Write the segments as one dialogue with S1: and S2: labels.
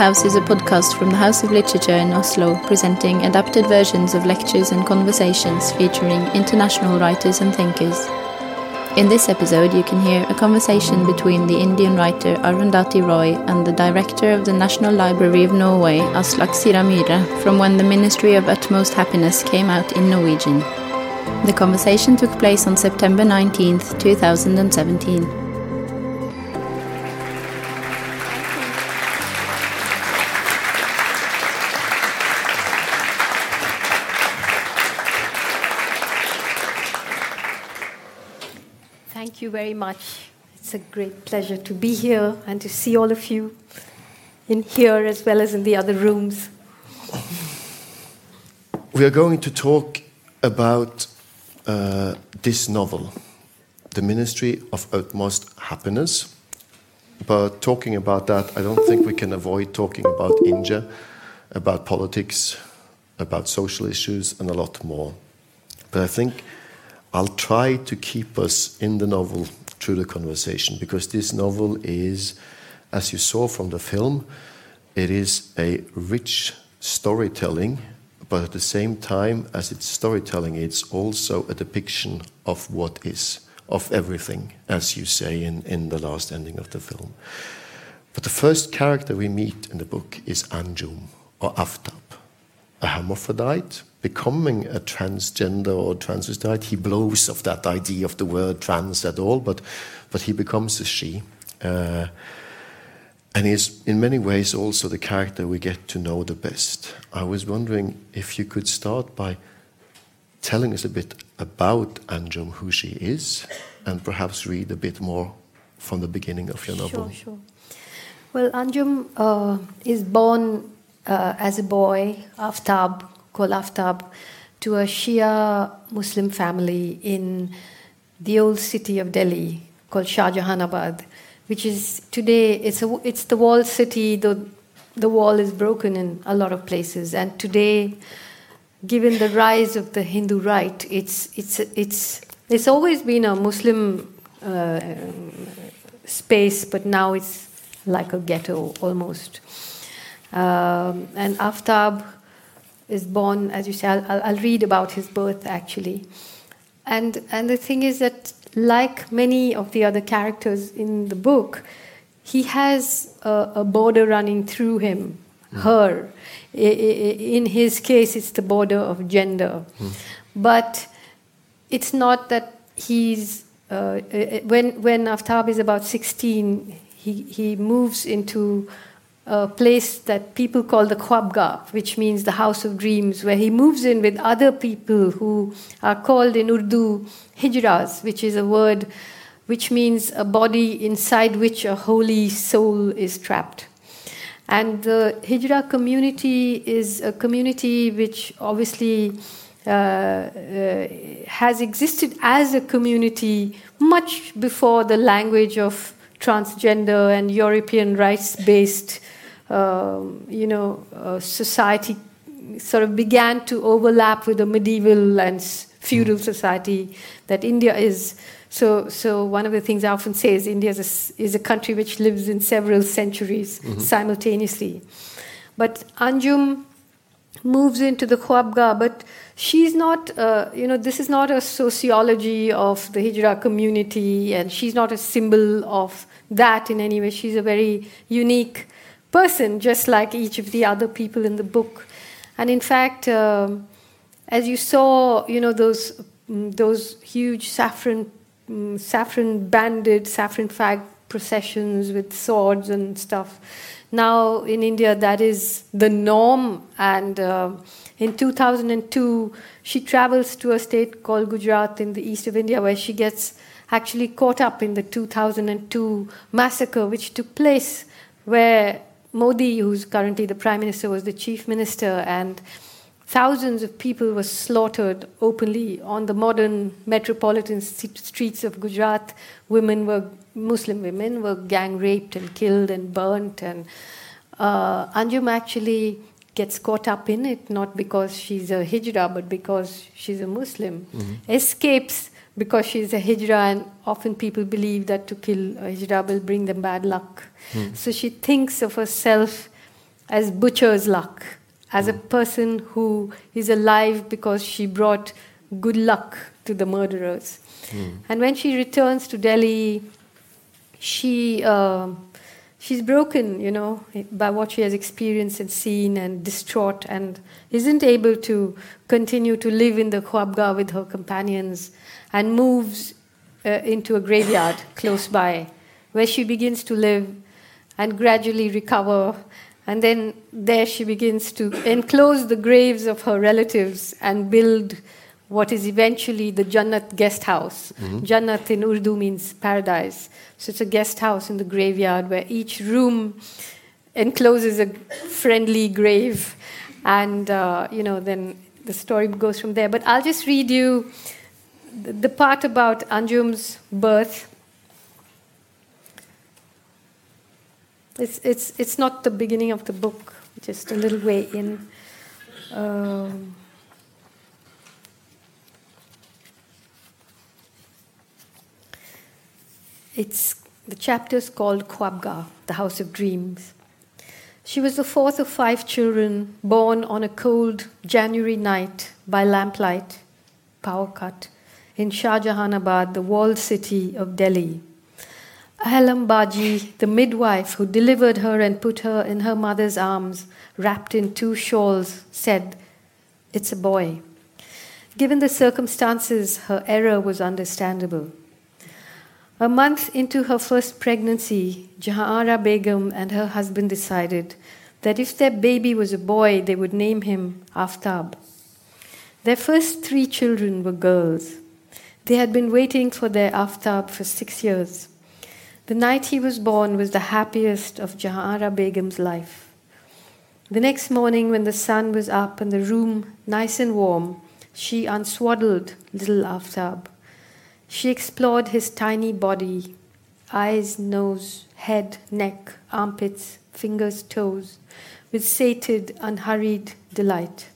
S1: House is a podcast from the House of Literature in Oslo, presenting adapted versions of lectures and conversations featuring international writers and thinkers. In this episode, you can hear a conversation between the Indian writer Arundhati Roy and the director of the National Library of Norway, Aslak Sira Myhre, from when the Ministry of Utmost Happiness came out in Norwegian. The conversation took place on September 19, 2017.
S2: Very much. It's a great pleasure to be here and to see all of you in here as well as in the other rooms.
S3: We are going to talk about uh, this novel, The Ministry of Utmost Happiness. But talking about that, I don't think we can avoid talking about India, about politics, about social issues, and a lot more. But I think I'll try to keep us in the novel through the conversation because this novel is, as you saw from the film, it is a rich storytelling, but at the same time, as it's storytelling, it's also a depiction of what is, of everything, as you say in, in the last ending of the film. But the first character we meet in the book is Anjum, or Aftab, a hermaphrodite becoming a transgender or transvestite. He blows off that idea of the word trans at all, but, but he becomes a she. Uh, and he's in many ways also the character we get to know the best. I was wondering if you could start by telling us a bit about Anjum, who she is, and perhaps read a bit more from the beginning of your novel.
S2: Sure, sure. Well, Anjum uh, is born uh, as a boy, Aftab, called Aftab to a Shia Muslim family in the old city of Delhi called Shah Jahanabad, which is today it's a, it's the walled city. The the wall is broken in a lot of places, and today, given the rise of the Hindu right, it's it's it's it's always been a Muslim uh, space, but now it's like a ghetto almost. Um, and Aftab is born, as you say, I'll, I'll, read about his birth actually. And, and the thing is that, like many of the other characters in the book, he has a, a border running through him, mm. her. In his case, it's the border of gender. Mm. But it's not that he's, uh, when, when Aftab is about 16, he, he moves into a place that people call the Khwabgah, which means the house of dreams, where he moves in with other people who are called in Urdu hijras, which is a word which means a body inside which a holy soul is trapped. And the hijra community is a community which obviously uh, uh, has existed as a community much before the language of transgender and European rights based um, you know, uh, society sort of began to overlap with the medieval and feudal mm. society that India is. So, so one of the things I often say is India is a, is a country which lives in several centuries mm-hmm. simultaneously. But Anjum moves into the Khwabgah, but she's not, uh, you know, this is not a sociology of the Hijra community, and she's not a symbol of that in any way. She's a very unique person, just like each of the other people in the book. And in fact, um, as you saw, you know those um, those huge saffron um, saffron banded saffron flag processions with swords and stuff. Now in India, that is the norm. And uh, in 2002, she travels to a state called Gujarat in the east of India, where she gets actually caught up in the 2002 massacre, which took place where Modi, who's currently the prime minister, was the chief minister, and thousands of people were slaughtered openly on the modern metropolitan streets of Gujarat. Women were Muslim women were gang raped and killed and burnt, and uh, Anjum actually gets caught up in it not because she's a hijra but because she's a Muslim. Mm-hmm. Escapes because she's a hijra, and often people believe that to kill a hijra will bring them bad luck. Mm. So she thinks of herself as butcher's luck, as a person who is alive because she brought good luck to the murderers. Mm. And when she returns to Delhi, she uh, she's broken, you know, by what she has experienced and seen, and distraught, and isn't able to continue to live in the Khwabgah with her companions, and moves uh, into a graveyard close by, where she begins to live and gradually recover. And then there she begins to enclose the graves of her relatives and build what is eventually the Jannat guest house. Mm-hmm. Jannat in Urdu means paradise. So it's a guest house in the graveyard where each room encloses a friendly grave. And, uh, you know, then the story goes from there. But I'll just read you the, part about Anjum's birth. It's, it's, it's not the beginning of the book, just a little way in. Um, It's the chapter's called Khwabgah, the House of Dreams. She was the fourth of five children born on a cold January night by lamplight, power cut, in Shah Jahanabad, the walled city of Delhi. Ahlam Baji, the midwife who delivered her and put her in her mother's arms, wrapped in two shawls, said, It's a boy. Given the circumstances, her error was understandable. A month into her first pregnancy, Jahanara Begum and her husband decided that if their baby was a boy, they would name him Aftab. Their first three children were girls. They had been waiting for their Aftab for six years. The night he was born was the happiest of Jahanara Begum's life. The next morning, when the sun was up and the room nice and warm, she unswaddled little Aftab. She explored his tiny body eyes, nose, head, neck, armpits, fingers, toes with sated, unhurried delight.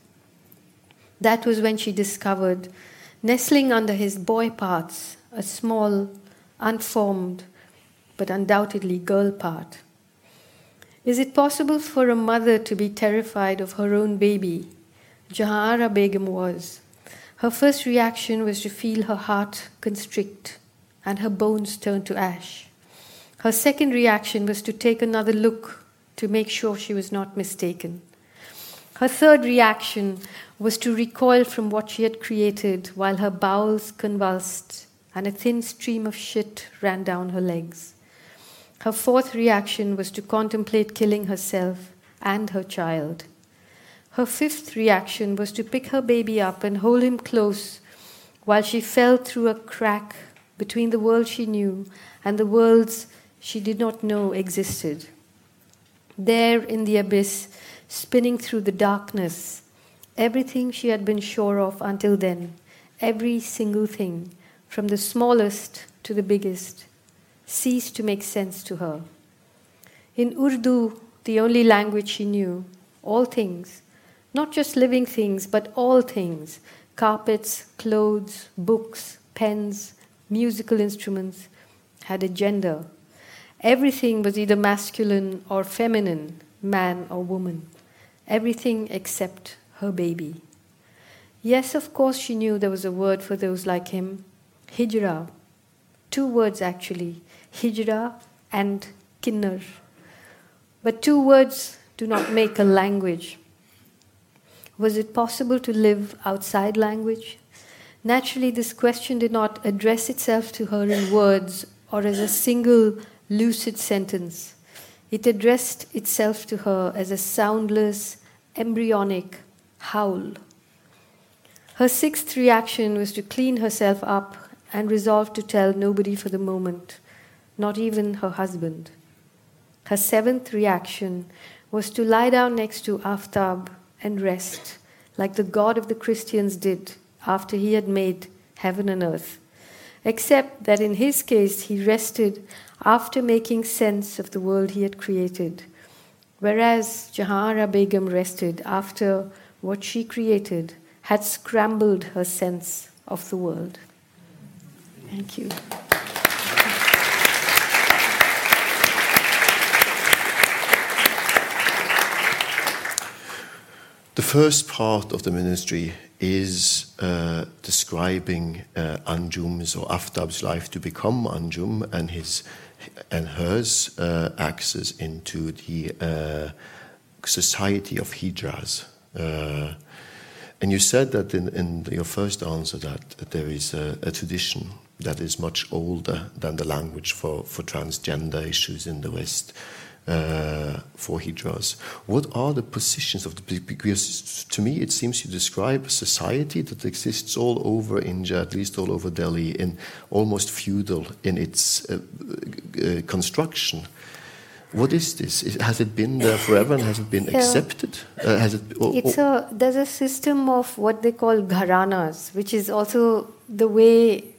S2: That was when she discovered, nestling under his boy parts, a small, unformed, but undoubtedly girl part. Is it possible for a mother to be terrified of her own baby? Jahanara Begum was. Her first reaction was to feel her heart constrict and her bones turn to ash. Her second reaction was to take another look to make sure she was not mistaken. Her third reaction was to recoil from what she had created while her bowels convulsed and a thin stream of shit ran down her legs. Her fourth reaction was to contemplate killing herself and her child. Her fifth reaction was to pick her baby up and hold him close while she fell through a crack between the world she knew and the worlds she did not know existed. There in the abyss, spinning through the darkness, everything she had been sure of until then, every single thing, from the smallest to the biggest, ceased to make sense to her. In Urdu, the only language she knew, all things, not just living things, but all things carpets, clothes, books, pens, musical instruments had a gender. Everything was either masculine or feminine, man or woman. Everything except her baby. Yes, of course, she knew there was a word for those like him hijra. Two words actually hijra and kinnar. But two words do not make a language. Was it possible to live outside language? Naturally, this question did not address itself to her in words or as a single lucid sentence. It addressed itself to her as a soundless, embryonic howl. Her sixth reaction was to clean herself up and resolve to tell nobody for the moment, not even her husband. Her seventh reaction was to lie down next to Aftab and rest, like the God of the Christians did after he had made heaven and earth. Except that in his case, he rested after making sense of the world he had created, whereas Jahanara Begum rested after what she created had scrambled her sense of the world. Thank you.
S3: The first part of the ministry is uh, describing uh, Anjum's or Aftab's life to become Anjum and his and hers uh, access into the uh, society of hijras. Uh, and you said that in, in, your first answer that, that there is a, a, tradition that is much older than the language for, for transgender issues in the West uh, for hijras. What are the positions of the because to me it seems you describe a society that exists all over India, at least all over Delhi, in almost feudal in its uh, uh, construction. What is this? Has it been there forever and has it been accepted?
S2: Uh, has it? Or it's a there's a system of what they call gharanas, which is also the way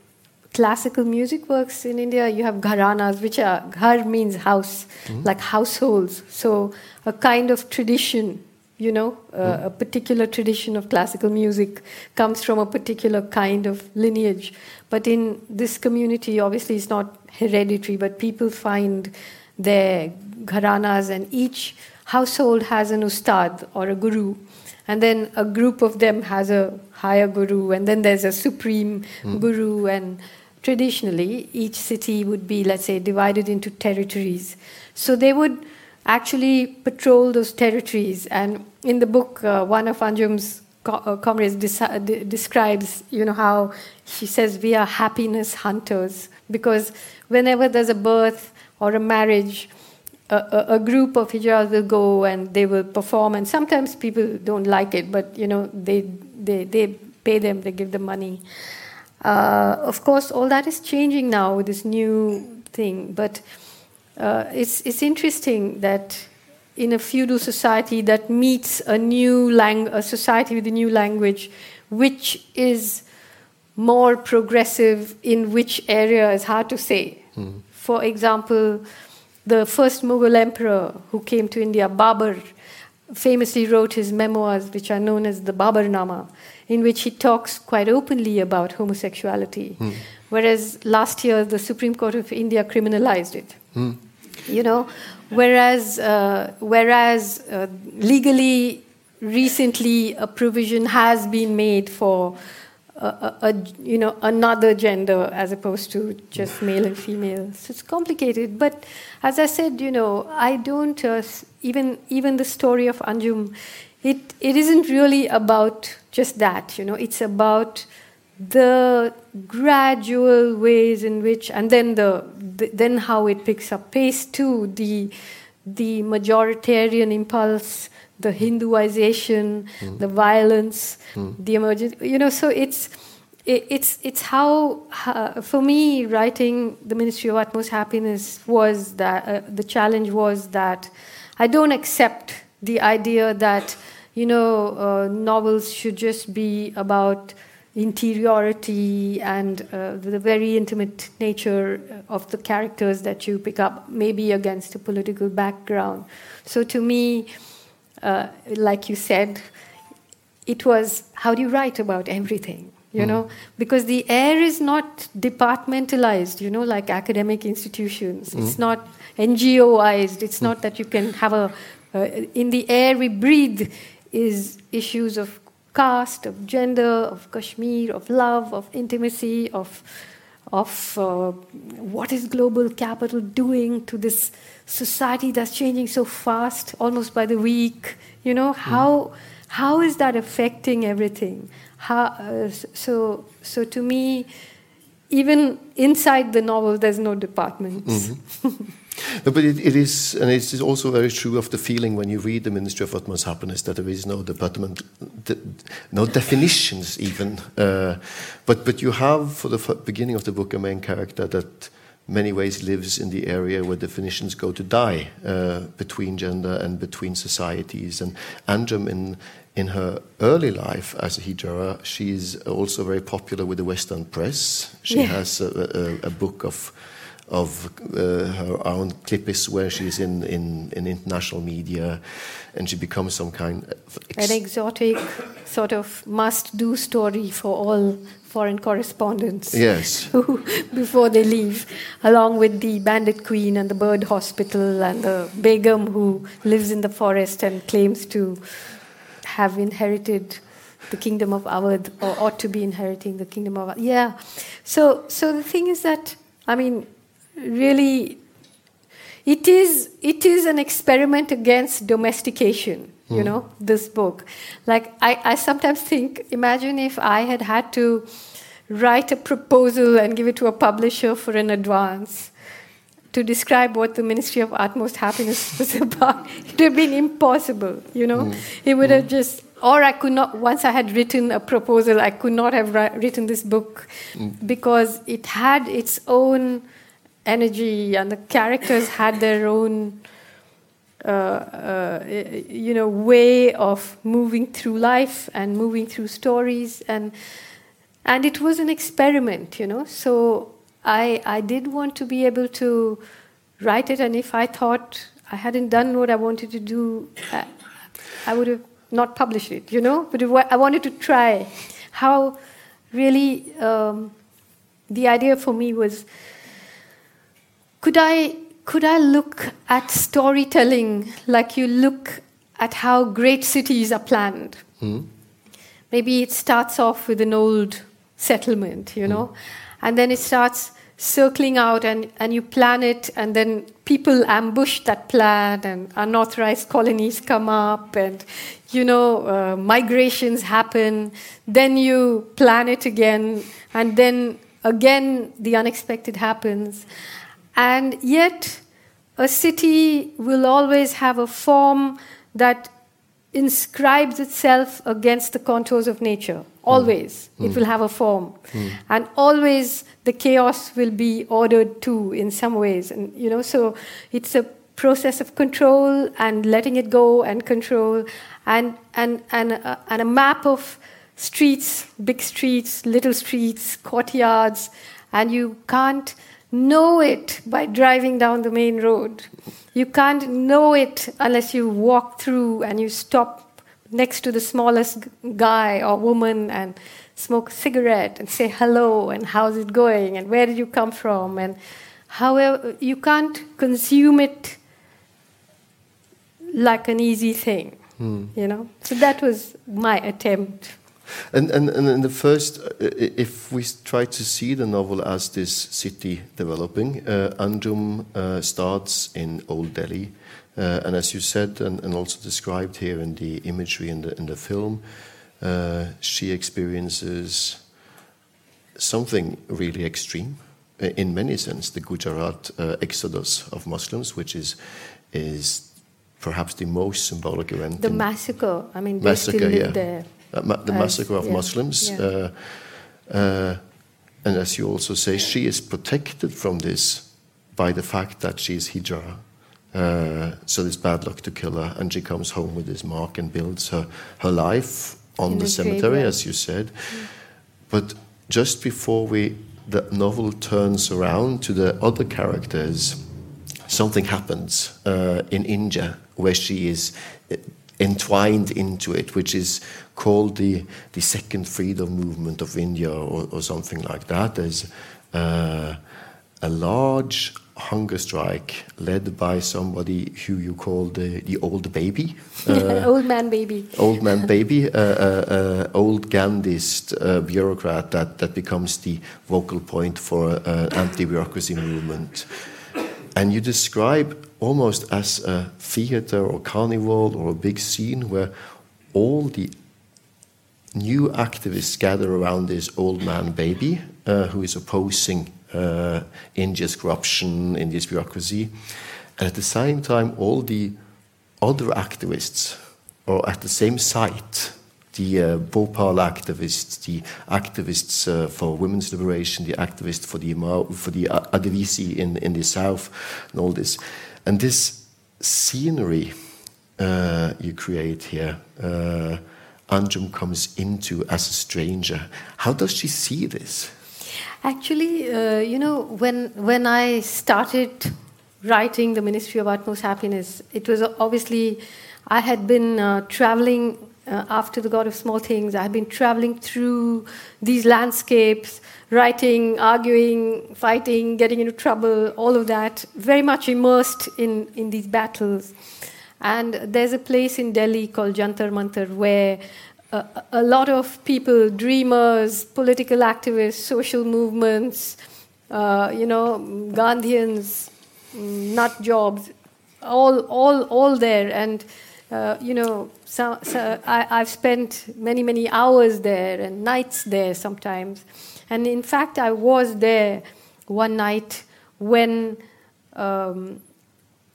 S2: classical music works in India, you have gharanas, which are ghar means house, mm-hmm. like households. So a kind of tradition, you know, uh, mm-hmm. a particular tradition of classical music comes from a particular kind of lineage. But in this community, obviously, it's not hereditary, but people find their gharanas, and each household has an ustad or a guru. And then a group of them has a higher guru, and then there's a supreme mm. guru, and traditionally, each city would be, let's say, divided into territories. So they would actually patrol those territories. And in the book, uh, one of Anjum's uh, comrades de- describes, you know, how she says we are happiness hunters because whenever there's a birth or a marriage, a, a, a group of hijras will go and they will perform. And sometimes people don't like it, but you know, they they they pay them, they give them money. Uh, of course, all that is changing now with this new thing, but uh, it's, it's interesting that in a feudal society that meets a new lang- a society with a new language, which is more progressive in which area is hard to say. Mm. For example, the first Mughal emperor who came to India, Babur, famously wrote his memoirs, which are known as the Baburnama in which he talks quite openly about homosexuality. Mm. Whereas last year, the Supreme Court of India criminalized it. Mm. You know, whereas, uh, whereas uh, legally, recently, a provision has been made for a, a, you know another gender as opposed to just male and female. So it's complicated. But as I said, you know, I don't uh, even even the story of Anjum it, it isn't really about just that, you know, it's about the gradual ways in which, and then the, the then how it picks up pace too, the the majoritarian impulse, the Hinduization, mm. the violence, mm. the emergence, you know, so it's it, it's it's how, uh, for me writing the Ministry of Utmost Happiness was that uh, the challenge was that I don't accept the idea that you know, uh, novels should just be about interiority and uh, the very intimate nature of the characters that you pick up, maybe against a political background. So to me, uh, like you said, it was how do you write about everything? You mm. know, because the air is not departmentalized, you know, like academic institutions. Mm. It's not NGOized. It's not that you can have a, uh, in the air we breathe is issues of caste, of gender, of Kashmir, of love, of intimacy, of of uh, what is global capital doing to this society that's changing so fast, almost by the week. You know how mm. how is that affecting everything? How, uh, so so to me, even inside the novel, there's no departments. Mm-hmm.
S3: No, but it, it is, and it is also very true of the feeling when you read the Ministry of Utmost Happiness that there is no department, de, no definitions even. Uh, but but you have for the beginning of the book a main character that many ways lives in the area where definitions go to die uh, between gender and between societies. And Anjum in in her early life as a hijra, she is also very popular with the Western press. She yeah. has a, a, a book of of uh, her own clips where she's in, in, in international media and she becomes some kind of
S2: an exotic sort of must do story for all foreign correspondents
S3: yes
S2: who, before they leave along with the bandit queen and the bird hospital and the begum who lives in the forest and claims to have inherited the kingdom of Awadh or ought to be inheriting the kingdom of yeah. So so the thing is that I mean really it is it is an experiment against domestication you mm. know this book like I, I sometimes think imagine if i had had to write a proposal and give it to a publisher for an advance to describe what the Ministry of Utmost Happiness was about. It would have been impossible, you know. Mm. It would have just, or I could not, once I had written a proposal, I could not have written this book mm. because it had its own energy and the characters had their own. Uh, uh, you know, way of moving through life and moving through stories, and and it was an experiment, you know. So I, I did want to be able to write it, and if I thought I hadn't done what I wanted to do, I, I would have not published it, you know? But I wanted to try how really um, the idea for me was could I, could I look at storytelling like you look at how great cities are planned? Mm. Maybe it starts off with an old settlement, you know, mm. and then it starts circling out and, and you plan it and then people ambush that plan and unauthorized colonies come up and you know uh, migrations happen then you plan it again and then again the unexpected happens and yet a city will always have a form that inscribes itself against the contours of nature. Always. Mm. it will have a form. Mm. and always the chaos will be ordered too in some ways. And you know so it's a process of control and letting it go and control. And and and, uh, and a map of streets big streets little streets courtyards. And you can't know it by driving down the main road. You can't know it unless you walk through and you stop next to the smallest guy or woman and smoke a cigarette and say hello and how's it going and where did you come from and however you can't consume it like an easy thing hmm. you know? So that was my attempt
S3: and, and, and in the first, uh, if we try to see the novel as this city developing, uh, Anjum uh, starts in Old Delhi. Uh, and as you said, and, and, also described here in the imagery in the, in the film, uh, she experiences something really extreme uh, in many sense the Gujarat exodus of Muslims, which is, is perhaps the most symbolic event.
S2: The massacre, I mean, they massacre, still live yeah. there
S3: ma the massacre of yeah. Muslims. Yeah. Uh, uh, and as you also say, she is protected from this by the fact that she is Hijra. Uh, so it's bad luck to kill her, and she comes home with this mark and builds her, her life on In the, the cemetery, as you said. Mm. But just before we the novel turns around to the other characters, something happens uh, in India where she is entwined into it, which is called the, the second freedom movement of India or, or something like that. There's uh, a large hunger strike led by somebody who you call the, the old baby.
S2: Uh, old man baby.
S3: Old man baby, uh, uh, uh old Gandhist uh, bureaucrat that, that becomes the vocal point for an anti bureaucracy movement. And you describe almost as a theater or carnival or a big scene where all the new activists gather around this old man baby uh, who is opposing uh, India's corruption, India's bureaucracy. And at the same time, all the other activists are at the same site the uh, Bhopal activists, the activists uh, for women's liberation, the activists for the for the Adivasi in in the south, and all this. And this scenery uh, you create here, uh, Anjum comes into as a stranger. How does she see this?
S2: Actually, uh, you know, when when I started writing the Ministry of Utmost Happiness, it was obviously I had been uh, traveling uh, after the God of Small Things. I had been traveling through these landscapes, writing, arguing, fighting, getting into trouble, all of that, very much immersed in, in these battles. And there's a place in Delhi called Jantar Mantar where a, a lot of people, dreamers, political activists, social movements, uh, you know, Gandhians, nut jobs, all, all, all there. And, uh, you know, so, so I, I've spent many, many hours there and nights there sometimes. And in fact, I was there one night when um,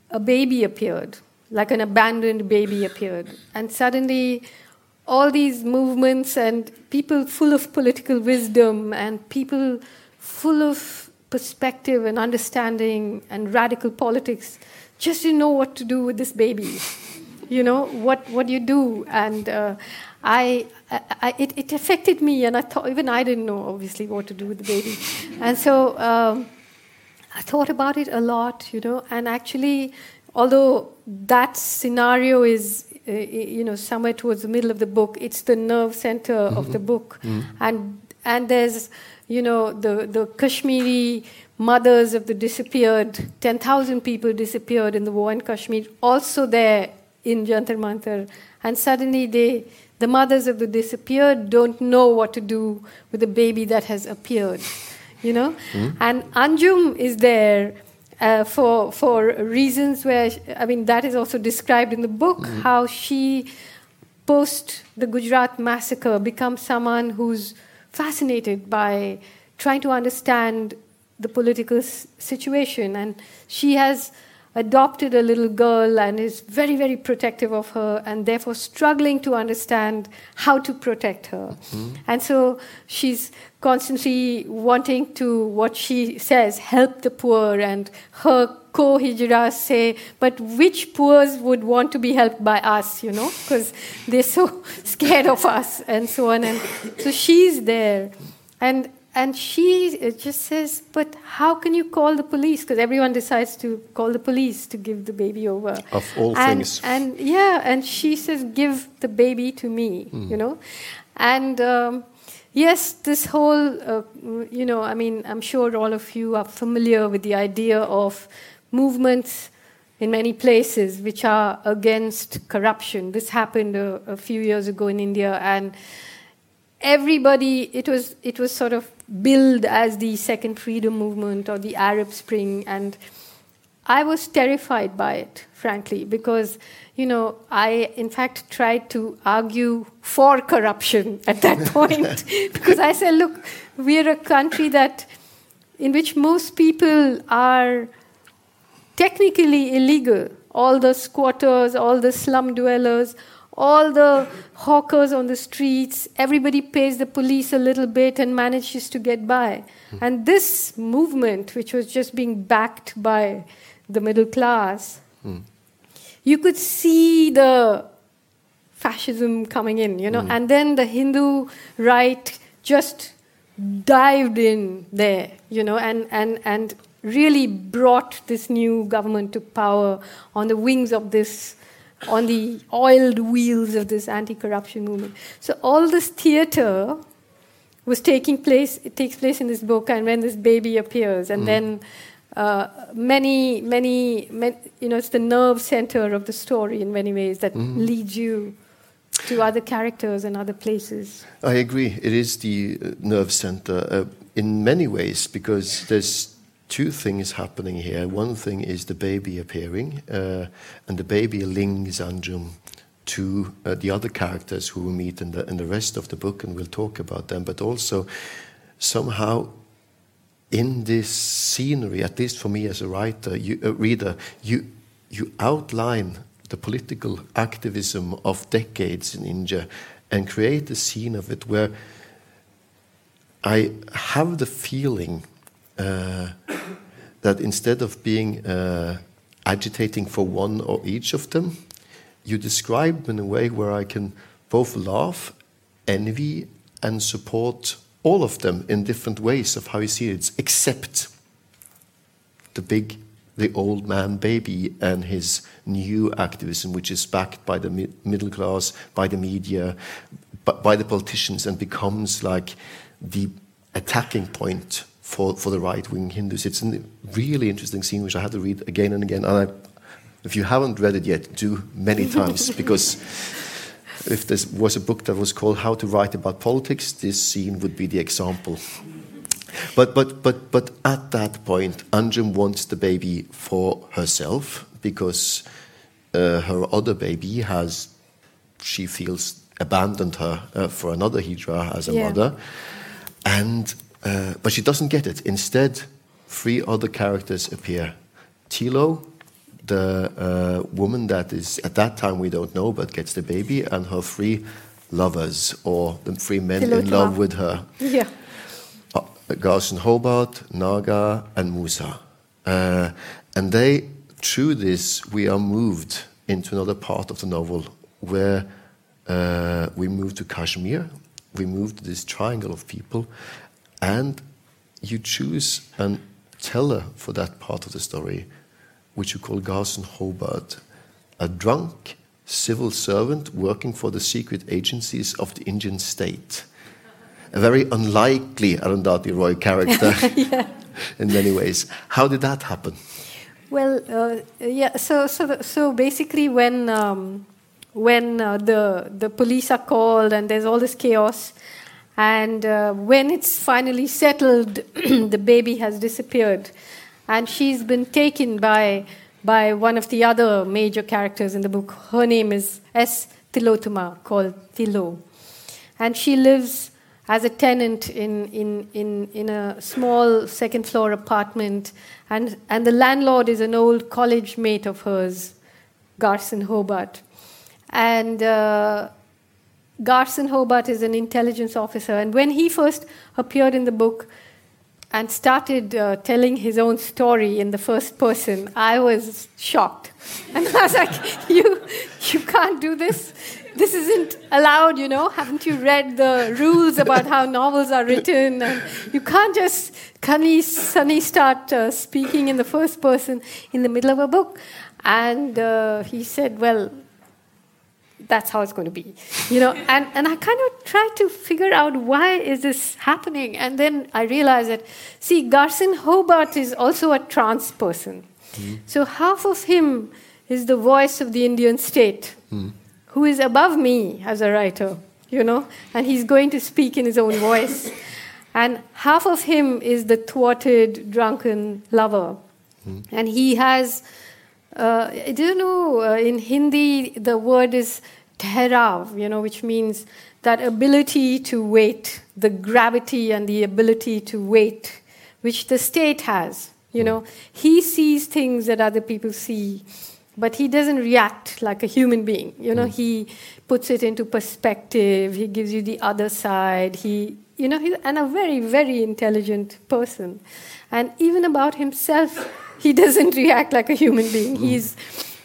S2: a baby appeared, like an abandoned baby appeared. And suddenly, all these movements and people full of political wisdom and people full of perspective and understanding and radical politics just didn't know what to do with this baby. you know, what, what do you do? And uh, I, I, it, it affected me, and I thought, even I didn't know, obviously, what to do with the baby. and so um, I thought about it a lot, you know, and actually, although that scenario is uh, you know, somewhere towards the middle of the book. It's the nerve center mm-hmm. of the book, mm-hmm. and and there's you know the the Kashmiri mothers of the disappeared. Ten thousand people disappeared in the war in Kashmir. Also there in Jantar Mantar, and suddenly they. The mothers of the disappeared don't know what to do with the baby that has appeared, you know. Mm-hmm. And Anjum is there uh, for for reasons where I mean that is also described in the book mm-hmm. how she post the Gujarat massacre becomes someone who's fascinated by trying to understand the political s- situation and she has adopted a little girl and is very, very protective of her and therefore struggling to understand how to protect her. Mm-hmm. And so she's constantly wanting to, what she says, help the poor. And her co hijras say, but which poors would want to be helped by us, you know, because they're so scared of us and so on. And so she's there. And and she just says, But how can you call the police? Because everyone decides to call the police to give the baby over.
S3: Of all
S2: and,
S3: things.
S2: And yeah, and she says, Give the baby to me, mm. you know? And um, yes, this whole, uh, you know, I mean, I'm sure all of you are familiar with the idea of movements in many places which are against corruption. This happened a, a few years ago in India, and everybody, it was, it was sort of billed as the second freedom movement or the Arab Spring. And I was terrified by it, frankly, because, you know, I, in fact, tried to argue for corruption at that point. because I said, look, we're a country that, in which most people are technically illegal. All the squatters, all the slum dwellers, all the hawkers on the streets, everybody pays the police a little bit and manages to get by. And this movement, which was just being backed by the middle class, mm. you could see the fascism coming in, you know, mm. and then the Hindu right just dived in there, you know, and, and, and really brought this new government to power on the wings of this on the oiled wheels of this anti-corruption movement. So all this theater was taking place. It takes place in this book, and when this baby appears, and mm. then uh, many, many, many, you know, it's the nerve center of the story in many ways that mm. leads you to other characters and other places.
S3: I agree. It is the uh, nerve center uh, in many ways because there's two things happening here. One thing is the baby appearing, uh, and the baby links Anjum to uh, the other characters who we meet in the in the rest of the book, and we'll talk about them. But also, somehow, in this scenery, at least for me as a writer, you, a reader, you you outline the political activism of decades in India and create a scene of it where I have the feeling uh, that instead of being uh, agitating for one or each of them, you describe in a way where I can both laugh, envy, and support all of them in different ways of how you see it, except the big, the old man baby and his new activism, which is backed by the mi middle class, by the media, by the politicians, and becomes like the attacking point for, for the right wing Hindus. It's a really interesting scene which I had to read again and again. And I If you haven't read it yet, do many times because if there was a book that was called How to Write About Politics, this scene would be the example. But, but, but, but at that point, Anjum wants the baby for herself because uh, her other baby has, she feels, abandoned her uh, for another Hijra as a yeah. mother. And, uh, but she doesn't get it. Instead, three other characters appear. Tilo, the uh, woman that is, at that time we don't know, but gets the baby, and her three lovers, or the three men Tilo in love with her.
S2: Yeah.
S3: Uh, Garson Hobart, Naga, and Musa. Uh, and they, through this, we are moved into another part of the novel where uh, we move to Kashmir, we move to this triangle of people, and you choose a teller for that part of the story, which you call Garson Hobart, a drunk civil servant working for the secret agencies of the Indian state. A very unlikely Arundhati Roy character yeah. in many ways. How did that happen?
S2: Well, uh, yeah. So, so, so basically, when um, when uh, the the police are called and there's all this chaos, and uh, when it's finally settled, the baby has disappeared, and she's been taken by by one of the other major characters in the book. Her name is S. Tilottama, called Tilo, and she lives as a tenant in, in, in, in a small second floor apartment, and, and the landlord is an old college mate of hers, Garson Hobart. And uh, Garson Hobart is an intelligence officer, and when he first appeared in the book and started uh, telling his own story in the first person, I was shocked. And I was like, you, you can't do this this isn't allowed, you know. Haven't you read the rules about how novels are written? And you can't just suddenly, start uh, speaking in the first person in the middle of a book. And uh, he said, well, that's how it's going to be you know and, and i kind of tried to figure out why is this happening and then i realized that see garson hobart is also a trans person mm. so half of him is the voice of the indian state mm who is above me as a writer, you know, and he's going to speak in his own voice. And half of him is the thwarted, drunken lover. Mm. And he has, uh, I don't know, uh, in Hindi, the word is tehrav, you know, which means that ability to wait, the gravity and the ability to wait, which the state has. You hmm. know, he sees things that other people see but he doesn't react like a human being. You know, mm. he puts it into perspective. He gives you the other side. He, you know, he's and a very, very intelligent person. And even about himself, he doesn't react like a human being. Mm. He's,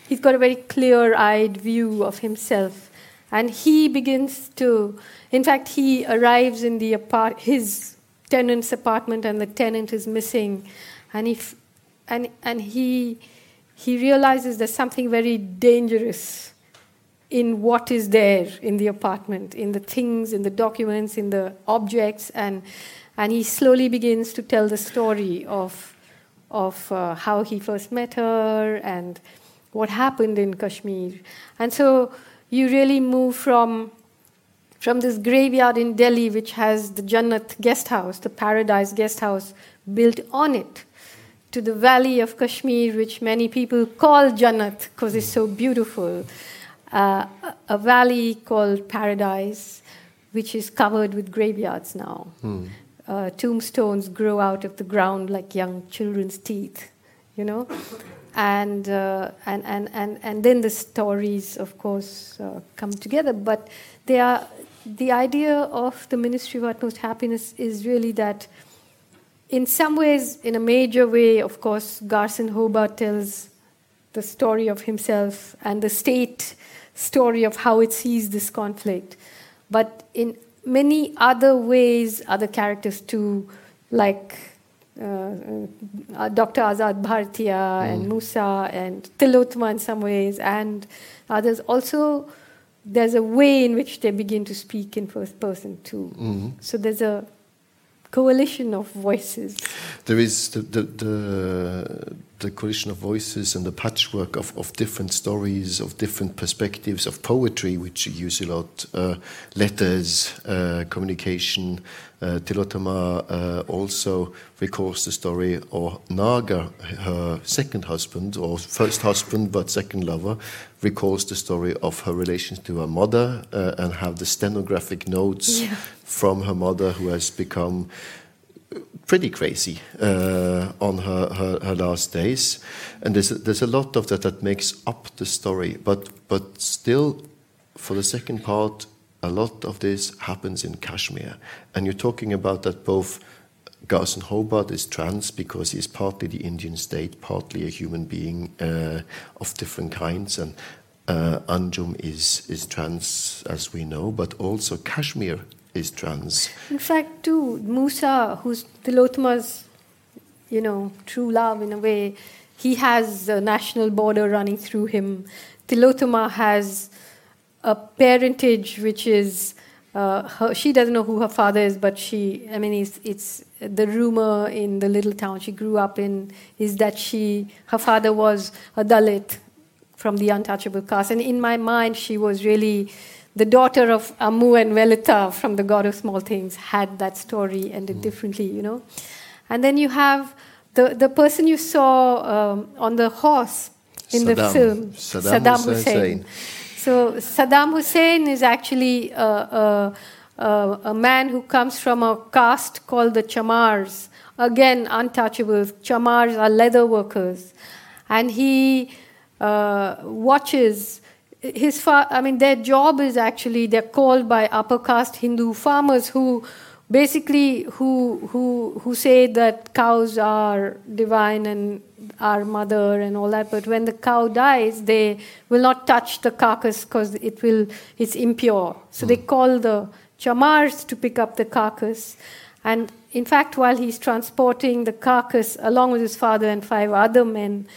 S2: he's got a very clear-eyed view of himself, and he begins to. In fact, he arrives in the apart- his tenant's apartment, and the tenant is missing, and he, f- and and he he realizes there's something very dangerous in what is there in the apartment, in the things, in the documents, in the objects, and and he slowly begins to tell the story of of uh, how he first met her and what happened in Kashmir. And so you really move from from this graveyard in Delhi, which has the Jannat guest house, the paradise guest house built on it, to the valley of Kashmir, which many people call Jannat because it's so beautiful. Uh, a valley called Paradise, which is covered with graveyards now. Hmm. Uh, tombstones grow out of the ground like young children's teeth, you know? and, uh, and, and, and, and then the stories, of course, uh, come together. But they are, the idea of the Ministry of Utmost Happiness is really that in some ways, in a major way, of course, Garson Hobart tells the story of himself and the state story of how it sees this conflict. But in many other ways, other characters too, like uh, uh, Dr. Azad Bhartiya mm. and Musa and Tilottama in some ways, and others also. There's a way in which they begin to speak in first person too. Mm. So there's a coalition of voices.
S3: There is the, the, the, the collision of voices and the patchwork of, of different stories, of different perspectives, of poetry, which you use a lot, uh, letters, uh, communication. Uh, Tilottama uh, also recalls the story of Naga, her second husband, or first husband but second lover, recalls the story of her relations to her mother uh, and have the stenographic notes yeah. from her mother who has become pretty crazy uh, on her, her, her, last days. And there's there's a lot of that that makes up the story. But, but still, for the second part, a lot of this happens in Kashmir. And you're talking about that both Garson Hobart is trans because he's partly the Indian state, partly a human being uh, of different kinds. And uh, Anjum is, is trans, as we know, but also Kashmir is trans.
S2: In fact, too, Musa, who's Tilottama's, you know, true love in a way, he has a national border running through him. Tilotama has a parentage which is. Uh, her, she doesn't know who her father is, but she, I mean, it's, it's the rumor in the little town she grew up in is that she, her father was a Dalit from the untouchable caste. And in my mind, she was really the daughter of Ammu and Velutha from the God of Small Things had that story ended mm. differently, you know. And then you have the, the person you saw um, on the horse in Saddam. the film,
S3: Saddam, Saddam Hussein. Hussein.
S2: So Saddam Hussein is actually a, a, a, a, man who comes from a caste called the Chamars. Again, untouchables. Chamars are leather workers. And he uh, watches his fa- I mean, their job is actually they're called by upper caste Hindu farmers who basically who who who say that cows are divine and our mother and all that but when the cow dies they will not touch the carcass because it will it's impure so mm. they call the chamars to pick up the carcass and in fact while he's transporting the carcass along with his father and five other men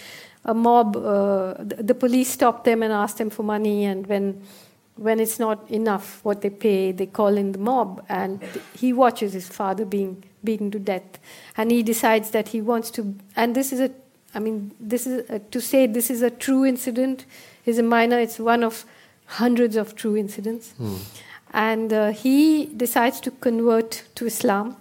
S2: a mob, uh, the, police stop them and ask them for money, and when when it's not enough what they pay, they call in the mob, and he watches his father being beaten to death, and he decides that he wants to. And this is a, I mean, this is a, to say this is a true incident is a minor. It's one of hundreds of true incidents, mm. and uh, he decides to convert to Islam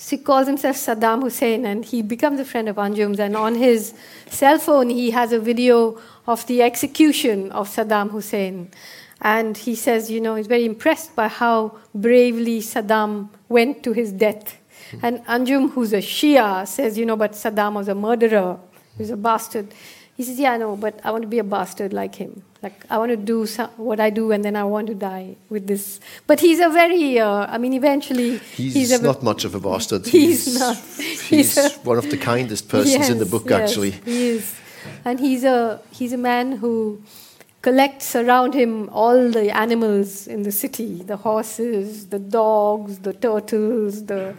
S2: so he calls himself Saddam Hussein and he becomes a friend of Anjum's. And on his cell phone, he has a video of the execution of Saddam Hussein. And he says, you know, he's very impressed by how bravely Saddam went to his death. And Anjum, who's a Shia, says, you know, but Saddam was a murderer, he was a bastard. He says, yeah, I know, but I want to be a bastard like him. Like, I want to do some, what I do and then I want to die with this. But he's a very, uh, I mean, eventually.
S3: He's, he's not much of a bastard.
S2: He's, he's not.
S3: He's, he's one of the kindest persons yes, in the book,
S2: yes,
S3: actually.
S2: He is. And he's a, he's a man who collects around him all the animals in the city the horses, the dogs, the turtles, the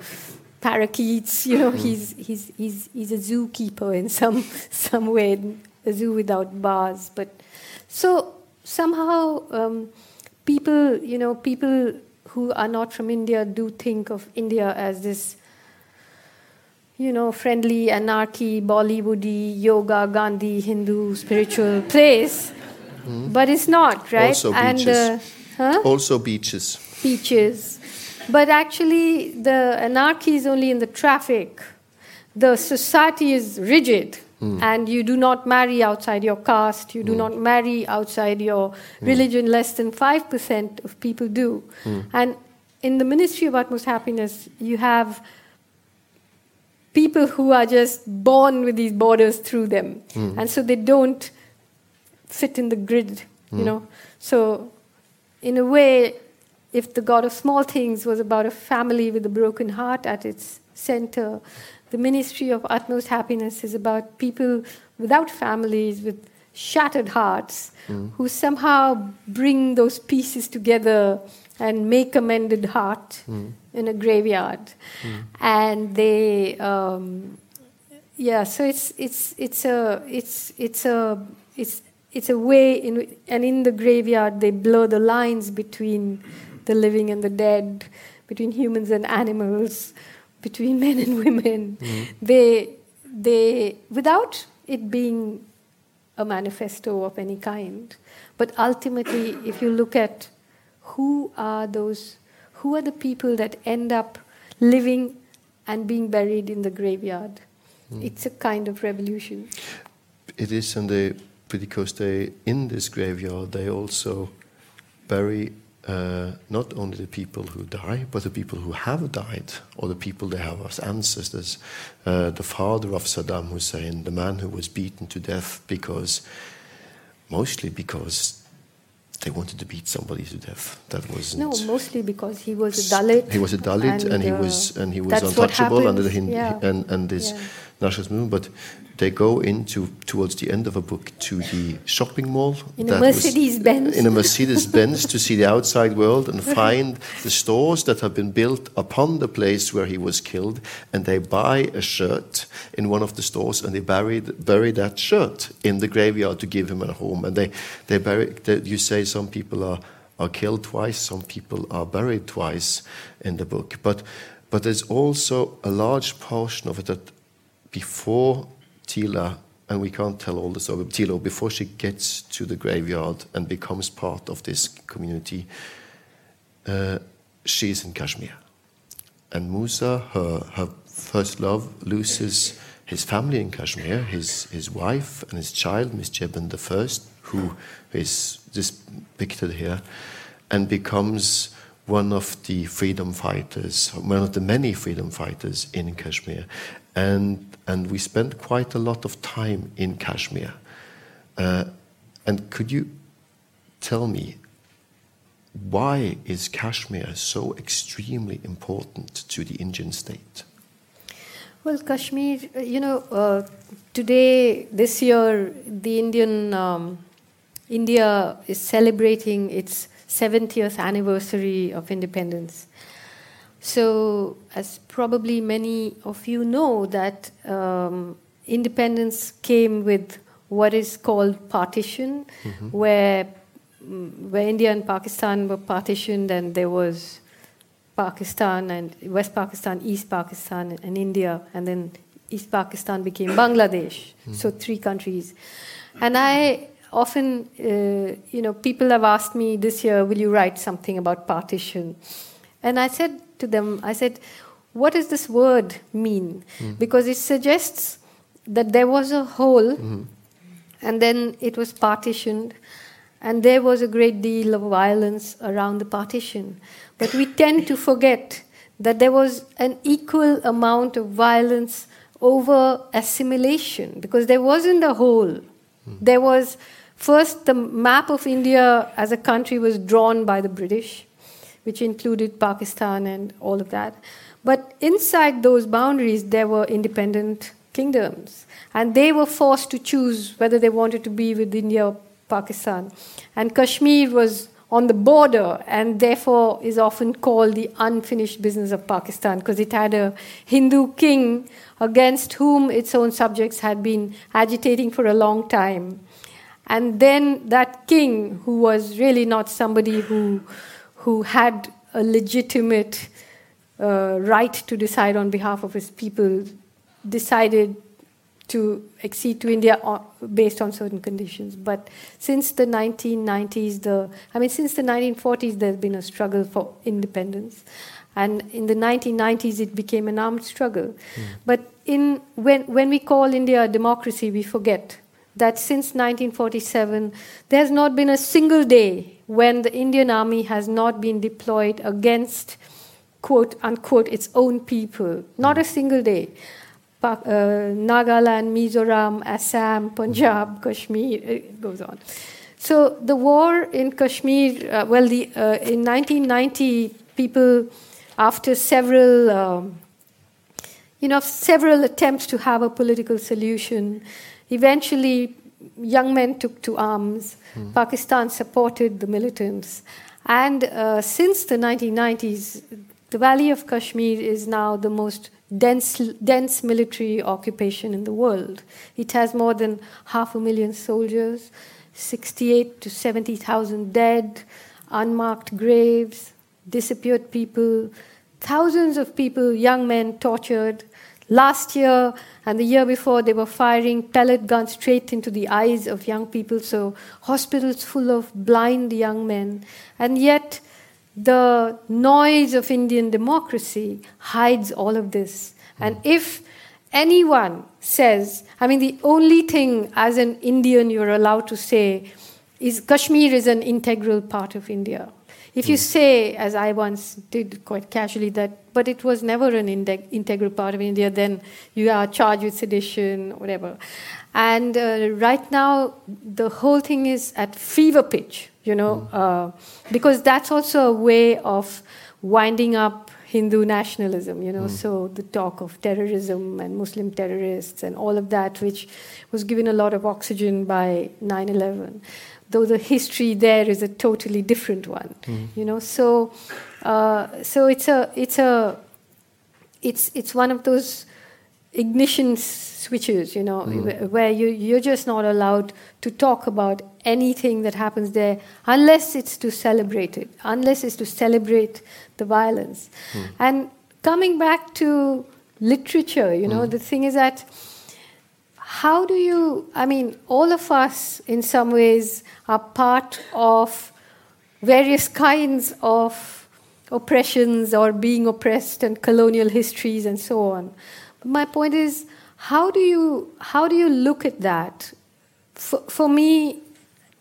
S2: parakeets. You know, mm. he's, he's, he's, he's a zookeeper in some, some way, a zoo without bars. But so somehow um, people, you know, people who are not from India do think of India as this, you know, friendly, anarchy, Bollywoody, yoga, Gandhi, Hindu, spiritual place. Mm. But it's not, right?
S3: Also and, beaches. Uh, huh? Also beaches.
S2: Beaches. But actually, the anarchy is only in the traffic. The society is rigid Mm. And you do not marry outside your caste, you do mm. not marry outside your hmm. religion, less than 5% of people do. Hmm. And in the Ministry of Utmost Happiness, you have people who are just born with these borders through them. Hmm. And so they don't fit in the grid, you know. So, in a way, if the God of Small Things was about a family with a broken heart at its center, the Ministry of Utmost Happiness is about people without families, with shattered hearts, mm. who somehow bring those pieces together and make a mended heart mm. in a graveyard. Mm. And they, um, yeah, so it's, it's, it's, a, it's, it's, a, it's, it's a way, in, and in the graveyard, they blur the lines between the living and the dead, between humans and animals between men and women. Mm. They they, without it being a manifesto of any kind, but ultimately, if you look at who are those, who are the people that end up living and being buried in the graveyard, mm. it's a kind of revolution.
S3: It is, and they, because they, in this graveyard, they also bury uh, not only the people who die, but the people who have died, or the people they have as ancestors. Uh, the father of Saddam Hussein, the man who was beaten to death because, mostly because they wanted to beat somebody to death. That was
S2: no, mostly because he was a Dalit.
S3: He was a Dalit, and, and he uh, was and he was untouchable under the Hindu yeah. and and this yeah. But they go into towards the end of a book to the shopping mall
S2: in a Mercedes Benz.
S3: in a Mercedes Benz to see the outside world and find the stores that have been built upon the place where he was killed. And they buy a shirt in one of the stores and they bury bury that shirt in the graveyard to give him a home. And they they bury they, you say some people are are killed twice some people are buried twice in the book. But but there's also a large portion of it that before Tilo, and we can't tell all the story, but Tilo, before she gets to the graveyard and becomes part of this community, uh, she's in Kashmir. And Musa, her, her first love, loses his family in Kashmir, his, his wife and his child, Miss Jebin I, who is depicted here, and becomes one of the freedom fighters, one of the many freedom fighters in Kashmir. And and we spent quite a lot of time in Kashmir. Uh, and could you tell me why is Kashmir so extremely important to the Indian state?
S2: Well, Kashmir, you know, uh, today, this year, the Indian um, India is celebrating its 70th anniversary of independence. So, as probably many of you know, that um, independence came with what is called partition, mm-hmm. where mm, where India and Pakistan were partitioned, and there was Pakistan and West Pakistan, East Pakistan, and India, and then East Pakistan became Bangladesh. Mm-hmm. So three countries, and I often, uh, you know, people have asked me this year, will you write something about partition? And I said to them, I said, what does this word mean? Mm. Because it suggests that there was a hole mm. and then it was partitioned and there was a great deal of violence around the partition. But we tend to forget that there was an equal amount of violence over assimilation because there wasn't a hole. Mm. There was first the map of India as a country was drawn by the British which included Pakistan and all of that. But inside those boundaries, there were independent kingdoms, and they were forced to choose whether they wanted to be with India or Pakistan. And Kashmir was on the border and therefore is often called the unfinished business of Pakistan because it had a Hindu king against whom its own subjects had been agitating for a long time. And then that king, who was really not somebody who who had a legitimate uh, right to decide on behalf of his people, decided to accede to India based on certain conditions. But since the 1990s, the I mean, since the 1940s, there's been a struggle for independence, and in the 1990s, it became an armed struggle. Mm. But in when when we call India a democracy, we forget that since 1947, there's not been a single day when the Indian army has not been deployed against, quote unquote, its own people. Not a single day. Uh, Nagaland, Mizoram, Assam, Punjab, Kashmir, it goes on. So the war in Kashmir, uh, well, the, uh, in 1990, people, after several, um, you know, several attempts to have a political solution, Eventually, young men took to arms. Mm. Pakistan supported the militants. And uh, since the 1990s, the Valley of Kashmir is now the most dense, dense military occupation in the world. It has more than half a million soldiers, 68 to 70,000 dead, unmarked graves, disappeared people, thousands of people, young men tortured, last year and the year before, they were firing pellet guns straight into the eyes of young people, so hospitals full of blind young men. And yet, the noise of Indian democracy hides all of this. And hmm. if anyone says, I mean, the only thing as an Indian you're allowed to say is Kashmir is an integral part of India. If you hmm. say, as I once did quite casually, that but it was never an integral part of India, then you are charged with sedition, whatever. And uh, right now, the whole thing is at fever pitch, you know, mm. uh, because that's also a way of winding up Hindu nationalism, you know, mm. so the talk of terrorism and Muslim terrorists and all of that, which was given a lot of oxygen by 9 11 though the history there is a totally different one. Mm. You know, so uh, so it's a it's a it's it's one of those ignition switches, you know, mm. where you you're just not allowed to talk about anything that happens there unless it's to celebrate it, unless it's to celebrate the violence. Mm. And coming back to literature, you know, mm. the thing is that how do you, I mean, all of us in some ways are part of various kinds of oppressions or being oppressed and colonial histories and so on. But my point is, how do you, how do you look at that? For, for me,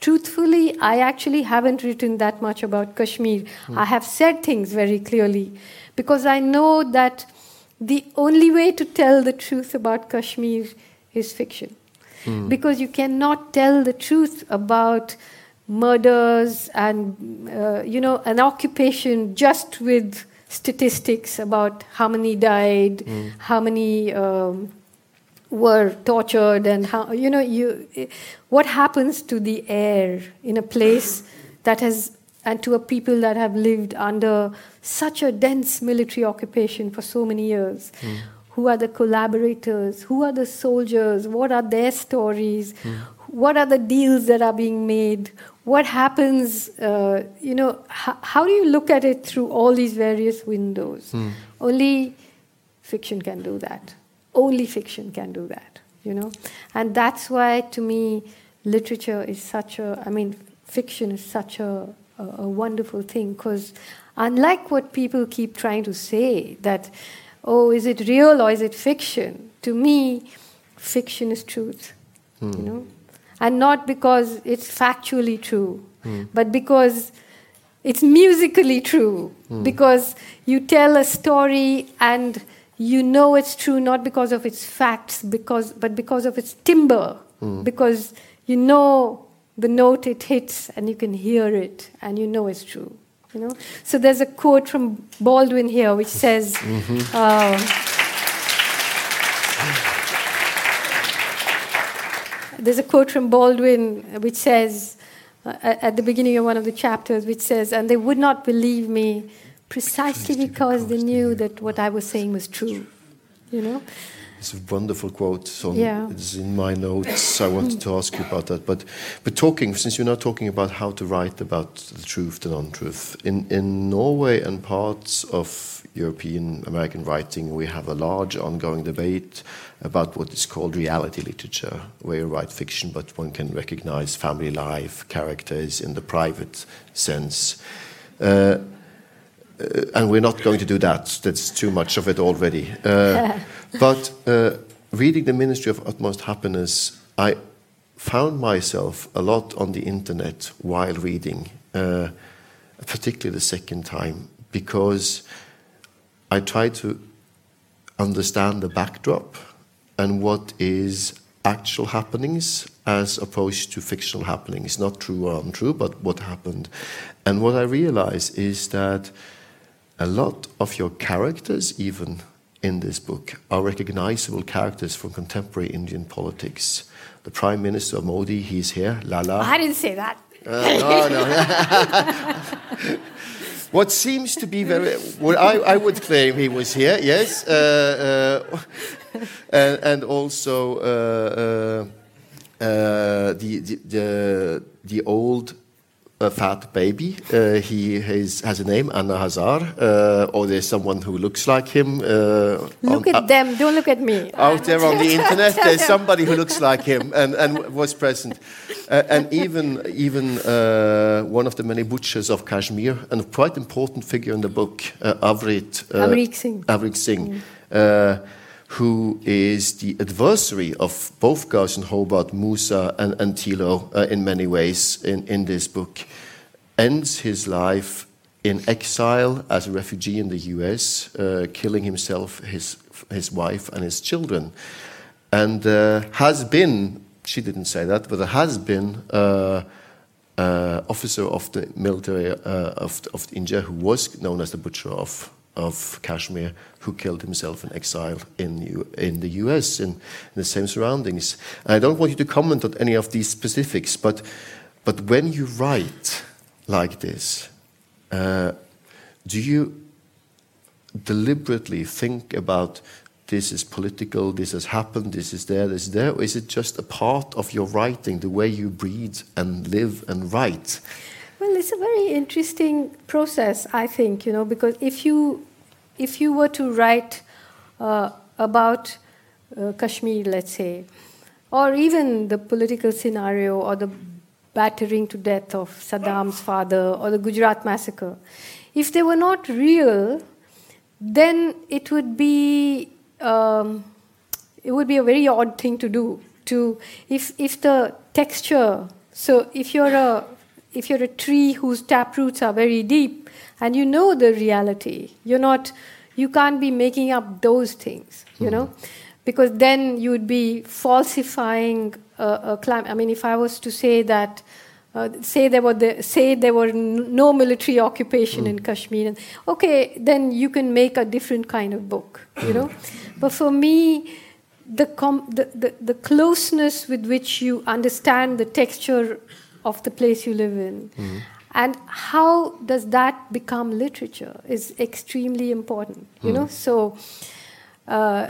S2: truthfully, I actually haven't written that much about Kashmir. Mm. I have said things very clearly because I know that the only way to tell the truth about Kashmir is fiction. Mm. Because you cannot tell the truth about murders and, uh, you know, an occupation just with statistics about how many died, mm. how many um, were tortured, and how, you know, you, what happens to the air in a place that has, and to a people that have lived under such a dense military occupation for so many years. Mm who are the collaborators, who are the soldiers, what are their stories, mm. what are the deals that are being made, what happens, uh, you know, h- how do you look at it through all these various windows? Mm. Only fiction can do that. Only fiction can do that, you know? And that's why, to me, literature is such a, I mean, fiction is such a, a, a wonderful thing because unlike what people keep trying to say, that oh, is it real or is it fiction? To me, fiction is truth, mm. you know, and not because it's factually true, mm. but because it's musically true. Mm. Because you tell a story and you know it's true not because of its facts, because but because of its timbre, hmm. because you know the note it hits and you can hear it and you know it's true. You know, so there's a quote from Baldwin here which says. Mm-hmm. Uh, there's a quote from Baldwin which says, uh, at the beginning of one of the chapters, which says, And they would not believe me precisely because they knew that what I was saying was true. You know?
S3: It's a wonderful quote. So yeah. It's in my notes. I wanted to ask you about that. But, but talking, since you're now talking about how to write about the truth, the non-truth, in, in Norway and parts of European American writing, we have a large ongoing debate about what is called reality literature, where you write fiction, but one can recognize family life, characters in the private sense. Uh, uh, and we're not going to do that. That's too much of it already. Uh, but uh, reading the Ministry of Utmost Happiness, I found myself a lot on the internet while reading, uh, particularly the second time, because I tried to understand the backdrop and what is actual happenings as opposed to fictional happenings, not true or untrue, but what happened. And what I realized is that a lot of your characters, even in this book, are recognizable characters from contemporary Indian politics. The Prime Minister Modi, he's here, Lala.
S2: I didn't say that.
S3: Uh, no, no. what seems to be very, well, I, I, would claim he was here, yes, uh, uh, and, and, also uh, uh, uh, the, the, the, the old a fat baby. Uh, he has, has, a name, Anna Hazare, uh, or there's someone who looks like him. Uh,
S2: look on, at uh, them, don't look at me.
S3: Out there on the internet, there's somebody who looks like him and, and was present. Uh, and even, even uh, one of the many butchers of Kashmir, and a quite important figure in the book, Avrit,
S2: Avrik Singh.
S3: Avrik Singh mm who is the adversary of both Garson Hobart, Musa and, Tilo uh, in many ways in, in this book, ends his life in exile as a refugee in the US, uh, killing himself, his, his wife, and his children. And uh, has been, she didn't say that, but has been uh, uh, officer of the military uh, of, of India who was known as the butcher of of Kashmir who killed himself in exile in, U in the US in, in, the same surroundings. And I don't want you to comment on any of these specifics, but, but when you write like this, uh, do you deliberately think about this is political, this has happened, this is there, this is there, or is it just a part of your writing, the way you breathe and live and write?
S2: Well, it's a very interesting process, I think, you know, because if you if you were to write uh, about uh, Kashmir, let's say, or even the political scenario or the battering to death of Saddam's father or the Gujarat massacre, if they were not real, then it would be um, it would be a very odd thing to do. To if if the texture, so if you're a if you're a tree whose tap roots are very deep, and you know the reality. You're not, you can't be making up those things, you mm-hmm. know, because then you would be falsifying a, a climate. I mean, if I was to say that. Uh, say there were the, say there were no military occupation mm. in Kashmir. And, okay, then you can make a different kind of book, you know. but for me, the, com- the, the, the closeness with which you understand the texture of the place you live in, mm. And how does that become literature is extremely important, you mm. know. So uh,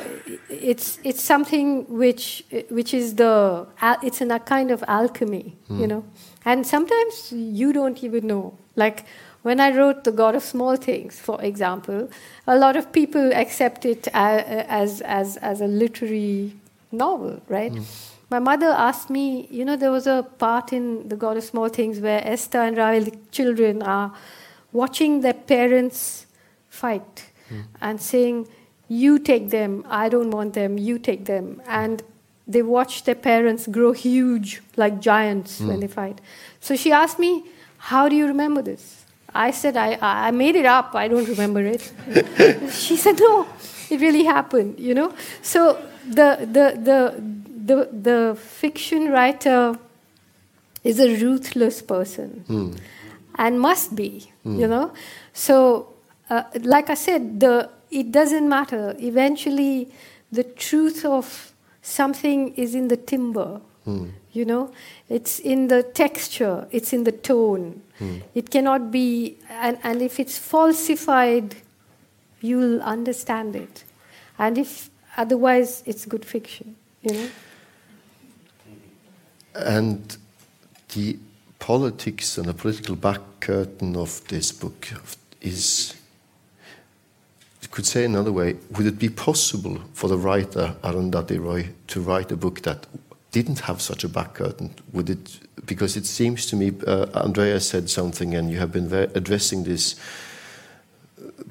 S2: it's it's something which which is the it's in a kind of alchemy, mm. you know. And sometimes you don't even know. Like when I wrote The God of Small Things, for example, a lot of people accept it as as as, as a literary novel, right? Mm. My mother asked me, you know, there was a part in The God of Small Things where Estha and Rahel, the children, are watching their parents fight mm. and saying, You take them, I don't want them, you take them. And they watch their parents grow huge like giants mm. when they fight. So she asked me, How do you remember this? I said, I, I made it up, I don't remember it. she said, No, it really happened, you know? So the, the, the, the, the fiction writer is a ruthless person mm. and must be, mm. you know. So, uh, like I said, the, it doesn't matter. Eventually, the truth of something is in the timbre, mm. you know. It's in the texture, it's in the tone. Hmm. It cannot be, and, and if it's falsified, you'll understand it. And if otherwise, it's good fiction, you know.
S3: And the politics and the political back curtain of this book is, you could say another way, would it be possible for the writer Arundhati Roy to write a book that didn't have such a back curtain? Would it? Because it seems to me, uh, Andrea said something, and you have been addressing this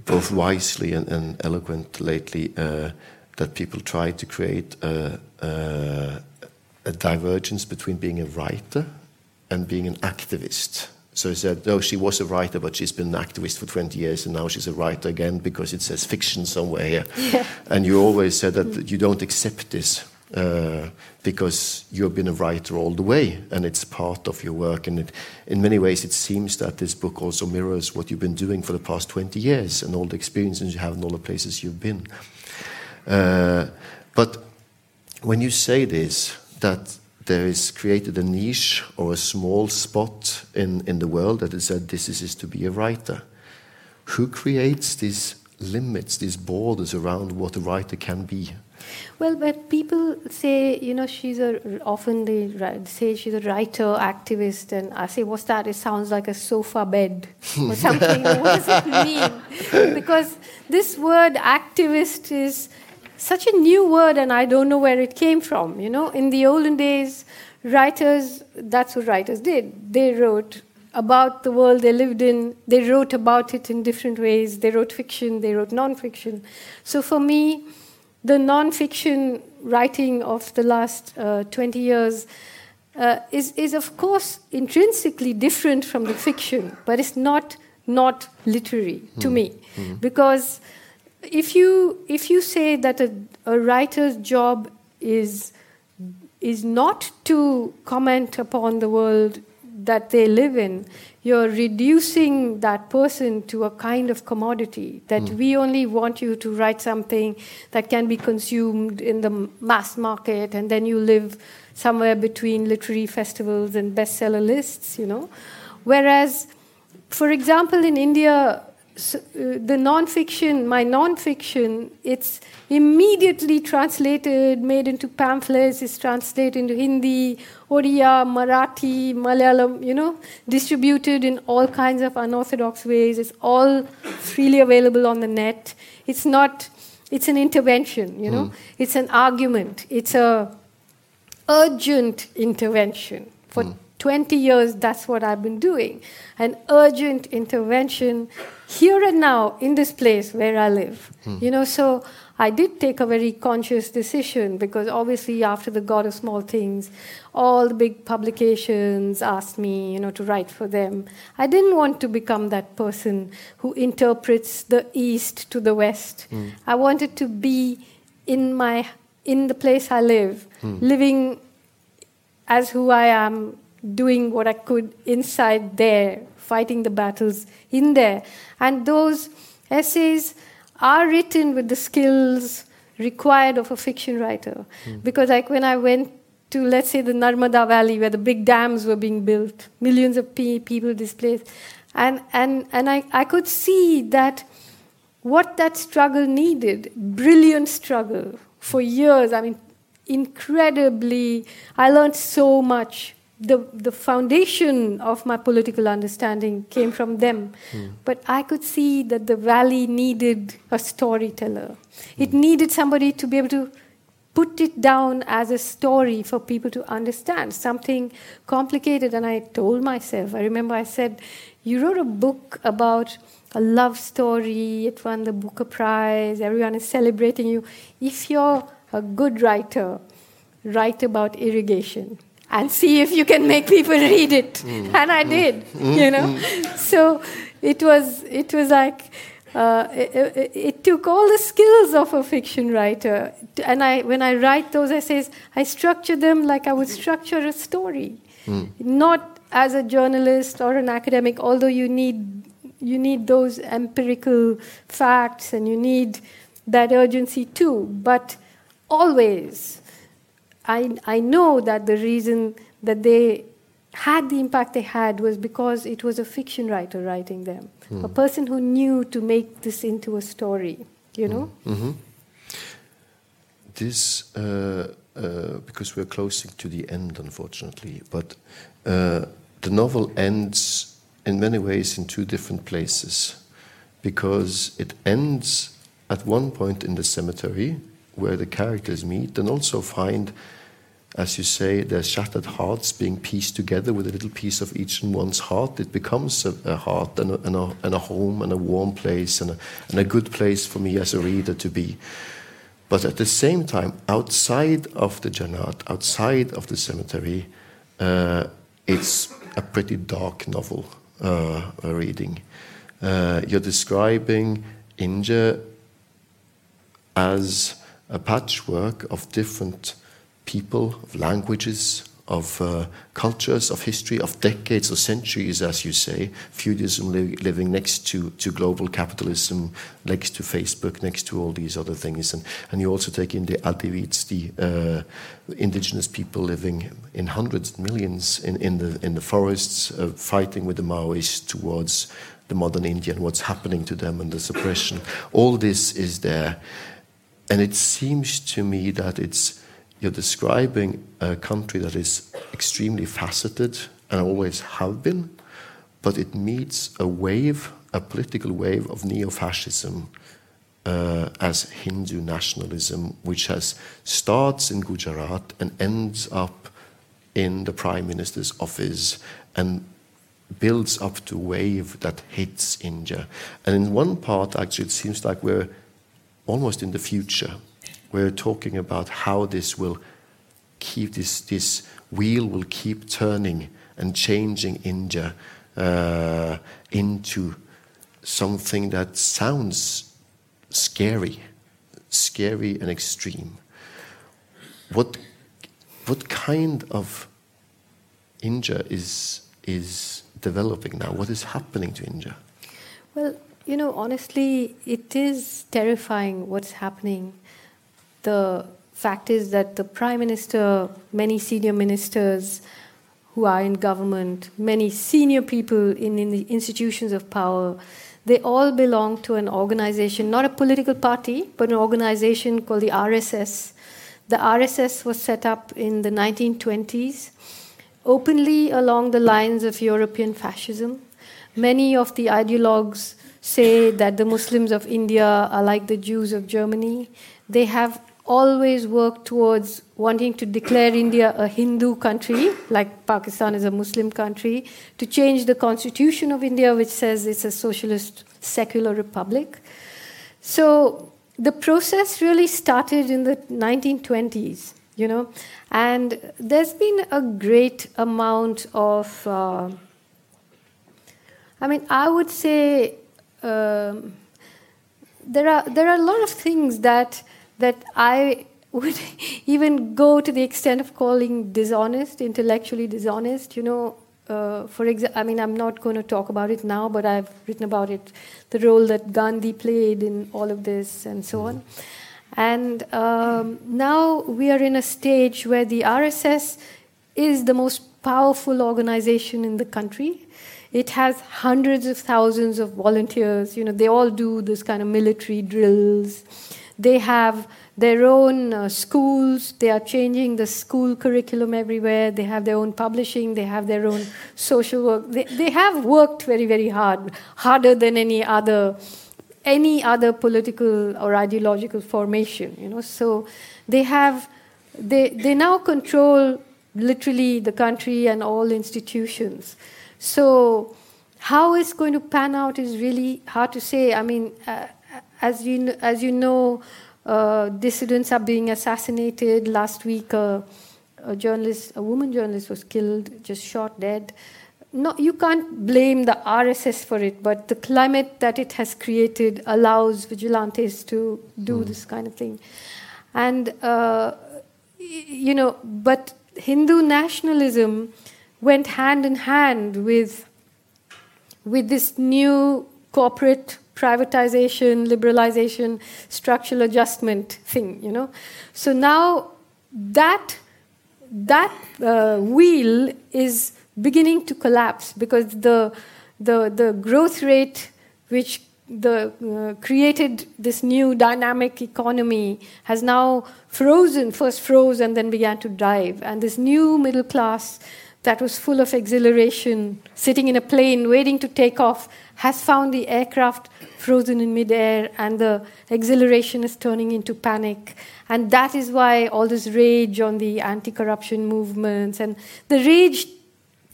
S3: both wisely and, and eloquent lately. Uh, that people try to create a, a, a divergence between being a writer and being an activist. So he said, no, she was a writer, but she's been an activist for 20 years, and now she's a writer again because it says fiction somewhere here. Yeah. And you always said that you don't accept this uh, because you've been a writer all the way, and it's part of your work. And it, in many ways, it seems that this book also mirrors what you've been doing for the past 20 years and all the experiences you have in all the places you've been. Uh, but when you say this, that there is created a niche or a small spot in, in the world that is said this is, is to be a writer. Who creates these limits, these borders around what a writer can be?
S2: Well, but people say, you know, she's a, often they say she's a writer, activist, and I say, what's that? It sounds like a sofa bed or something. what does it mean? Because this word activist is such a new word, and I don't know where it came from. You know, in the olden days, writers, that's what writers did. They wrote about the world they lived in, they wrote about it in different ways. They wrote fiction, they wrote non-fiction. So for me, the non-fiction writing of the last uh, 20 years uh, is, is, of course, intrinsically different from the fiction, but it's not not literary to mm. me, mm. because if you if you say that a, a writer's job is is not to comment upon the world that they live in, you're reducing that person to a kind of commodity that mm. we only want you to write something that can be consumed in the mass market and then you live somewhere between literary festivals and bestseller lists, you know. Whereas, for example, in India, so, uh, the nonfiction, my nonfiction, it's immediately translated, made into pamphlets, it's translated into Hindi, Odia, Marathi, Malayalam, you know, distributed in all kinds of unorthodox ways. It's all freely available on the net. It's not, it's an intervention, you know, mm. it's an argument, it's a urgent intervention for mm. 20 years, that's what I've been doing. An urgent intervention here and now in this place where I live. Hmm. You know, so I did take a very conscious decision because obviously after the God of Small Things, all the big publications asked me, you know, to write for them. I didn't want to become that person who interprets the East to the West. Hmm. I wanted to be in my in the place I live, hmm. living as who I am doing what I could inside there, fighting the battles in there. And those essays are written with the skills required of a fiction writer. Mm. Because, like, when I went to, let's say, the Narmada Valley, where the big dams were being built, millions of pe- people displaced, and, and, and I, I could see that what that struggle needed, brilliant struggle for years, I mean, incredibly, I learned so much the, the foundation of my political understanding came from them. Mm. But I could see that the valley needed a storyteller. Mm. It needed somebody to be able to put it down as a story for people to understand, something complicated. And I told myself, I remember I said, You wrote a book about a love story, it won the Booker Prize, everyone is celebrating you. If you're a good writer, write about irrigation and see if you can make people read it. Mm. And I did, mm. you know. Mm. So it was it was like uh, it, it, took all the skills of a fiction writer. And I when I write those essays, I structure them like I would structure a story, mm. not as a journalist or an academic. Although you need you need those empirical facts and you need that urgency too, but always I, I know that the reason that they had the impact they had was because it was a fiction writer writing them, mm. a person who knew to make this into a story, you know?
S3: Mm -hmm. This, uh, uh, because we're closing to the end, unfortunately, but uh, the novel ends in many ways in two different places because it ends at one point in the cemetery where the characters meet and also find as you say, their shattered hearts being pieced together with a little piece of each and one's heart. It becomes a, a heart and a, and, a, and a, home and a warm place and, and a, good place for me as a reader to be. But at the same time, outside of the Jannat, outside of the cemetery, uh, it's a pretty dark novel uh, reading. Uh, you're describing India as a patchwork of different people, of languages, of uh, cultures, of history, of decades or centuries, as you say. Feudalism li living next to, to global capitalism, next to Facebook, next to all these other things. And, and you also take in the Adivasis, the uh, indigenous people living in hundreds, millions in, in, the, in the forests, uh, fighting with the Maoists towards the modern India and what's happening to them and the suppression. All this is there. and it seems to me that it's you're describing a country that is extremely faceted and always have been, but it meets a wave, a political wave of neo-fascism uh, as Hindu nationalism, which has starts in Gujarat and ends up in the prime minister's office and builds up to a wave that hits India. And in one part, actually, it seems like we're almost in the future. We're talking about how this will keep this this wheel will keep turning and changing India uh, into something that sounds scary, scary and extreme. What what kind of India is is developing now? What is happening to India?
S2: Well, you know, honestly, it is terrifying what's happening. The fact is that the prime minister, many senior ministers who are in government, many senior people in, in the institutions of power, they all belong to an organization, not a political party, but an organization called the RSS. The RSS was set up in the 1920s openly along the lines of European fascism. Many of the ideologues say that the Muslims of India are like the Jews of Germany. They have always worked towards wanting to declare India a Hindu country, like Pakistan is a Muslim country, to change the constitution of India, which says it's a socialist secular republic. So the process really started in the 1920s, you know, and there's been a great amount of, uh, I mean, I would say um, there are there are a lot of things that that I would even go to the extent of calling dishonest, intellectually dishonest. You know, uh, for example, I mean, I'm not going to talk about it now, but I've written about it, the role that Gandhi played in all of this, and so on. And um, now we are in a stage where the RSS is the most powerful organization in the country. It has hundreds of thousands of volunteers. You know, they all do this kind of military drills. They have their own uh, schools. They are changing the school curriculum everywhere. They have their own publishing. They have their own social work. They, they have worked very, very hard, harder than any other any other political or ideological formation. You know, so they have they they now control literally the country and all institutions. So, how it's going to pan out is really hard to say. I mean, uh, as you as you know, uh, dissidents are being assassinated. Last week, uh, a journalist, a woman journalist, was killed, just shot dead. No, you can't blame the RSS for it, but the climate that it has created allows vigilantes to do mm. this kind of thing. And, uh, you know, but Hindu nationalism went hand in hand with, with this new corporate privatization, liberalization, structural adjustment thing, you know. So now that that uh, wheel is beginning to collapse because the the the growth rate which the uh, created this new dynamic economy has now frozen first froze and then began to dive and this new middle class that was full of exhilaration, sitting in a plane waiting to take off, has found the aircraft frozen in midair, and the exhilaration is turning into panic. And that is why all this rage on the anti corruption movements and the rage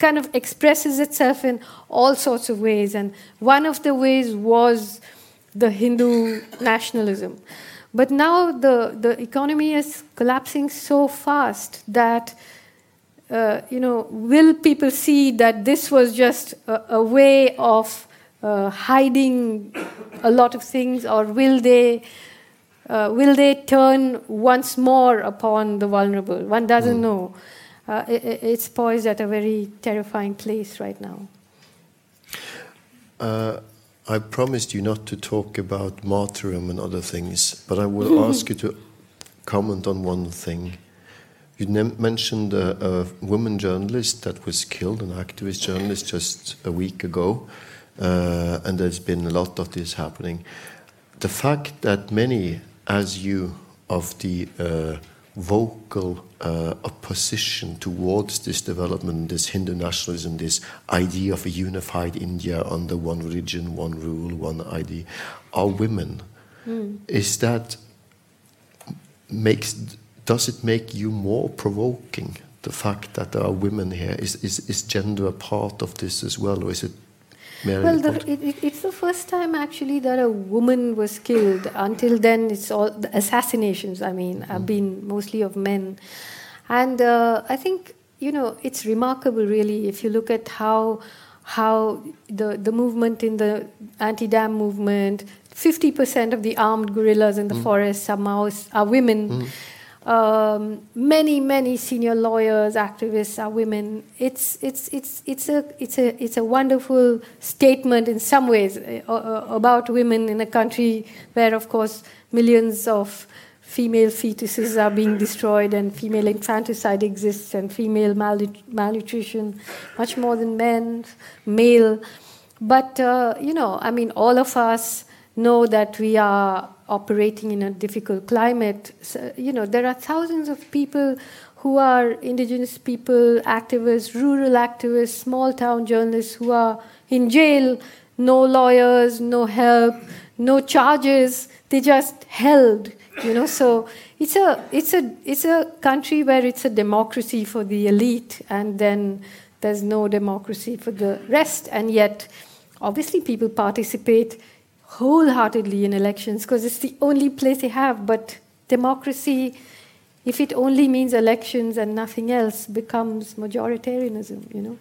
S2: kind of expresses itself in all sorts of ways. And one of the ways was the Hindu nationalism. But now the, the economy is collapsing so fast that uh, you know, will people see that this was just a, a way of uh, hiding a lot of things, or will they? Uh, will they turn once more upon the vulnerable? One doesn't mm. know. Uh, it, it's poised at a very terrifying place right now.
S3: Uh, I promised you not to talk about martyrdom and other things, but I will ask you to comment on one thing. You mentioned a, a, woman journalist that was killed, an activist journalist, just a week ago, uh, and there's been a lot of this happening. The fact that many as you of the uh, vocal uh, opposition towards this development, this Hindu nationalism, this idea of a unified India under one religion, one rule, one ID, are women. Mm. Is that makes does it make you more provoking? The fact that there are women here is is, is gender a part of this as well, or is it
S2: well, the, it, it, it's the first time actually that a woman was killed. Until then, it's all the assassinations. I mean, mm. have been mostly of men, and uh, I think you know it's remarkable, really, if you look at how how the the movement in the anti-dam movement, fifty percent of the armed guerrillas in the mm. forest are Maoists, are women. Mm um, many, many senior lawyers, activists are women. It's, it's, it's, it's, a, it's, a, it's a wonderful statement in some ways uh, about women in a country where, of course, millions of female fetuses are being destroyed and female infanticide exists and female malnutrition, much more than men, male. But, uh, you know, I mean, all of us know that we are operating in a difficult climate. So, you know, there are thousands of people who are indigenous people, activists, rural activists, small town journalists who are in jail, no lawyers, no help, no charges. They just held, you know. So it's a it's a it's a country where it's a democracy for the elite, and then there's no democracy for the rest. And yet, obviously, people participate wholeheartedly in elections because it's the only place they have. But democracy, if it only means elections and nothing else, becomes majoritarianism, you know.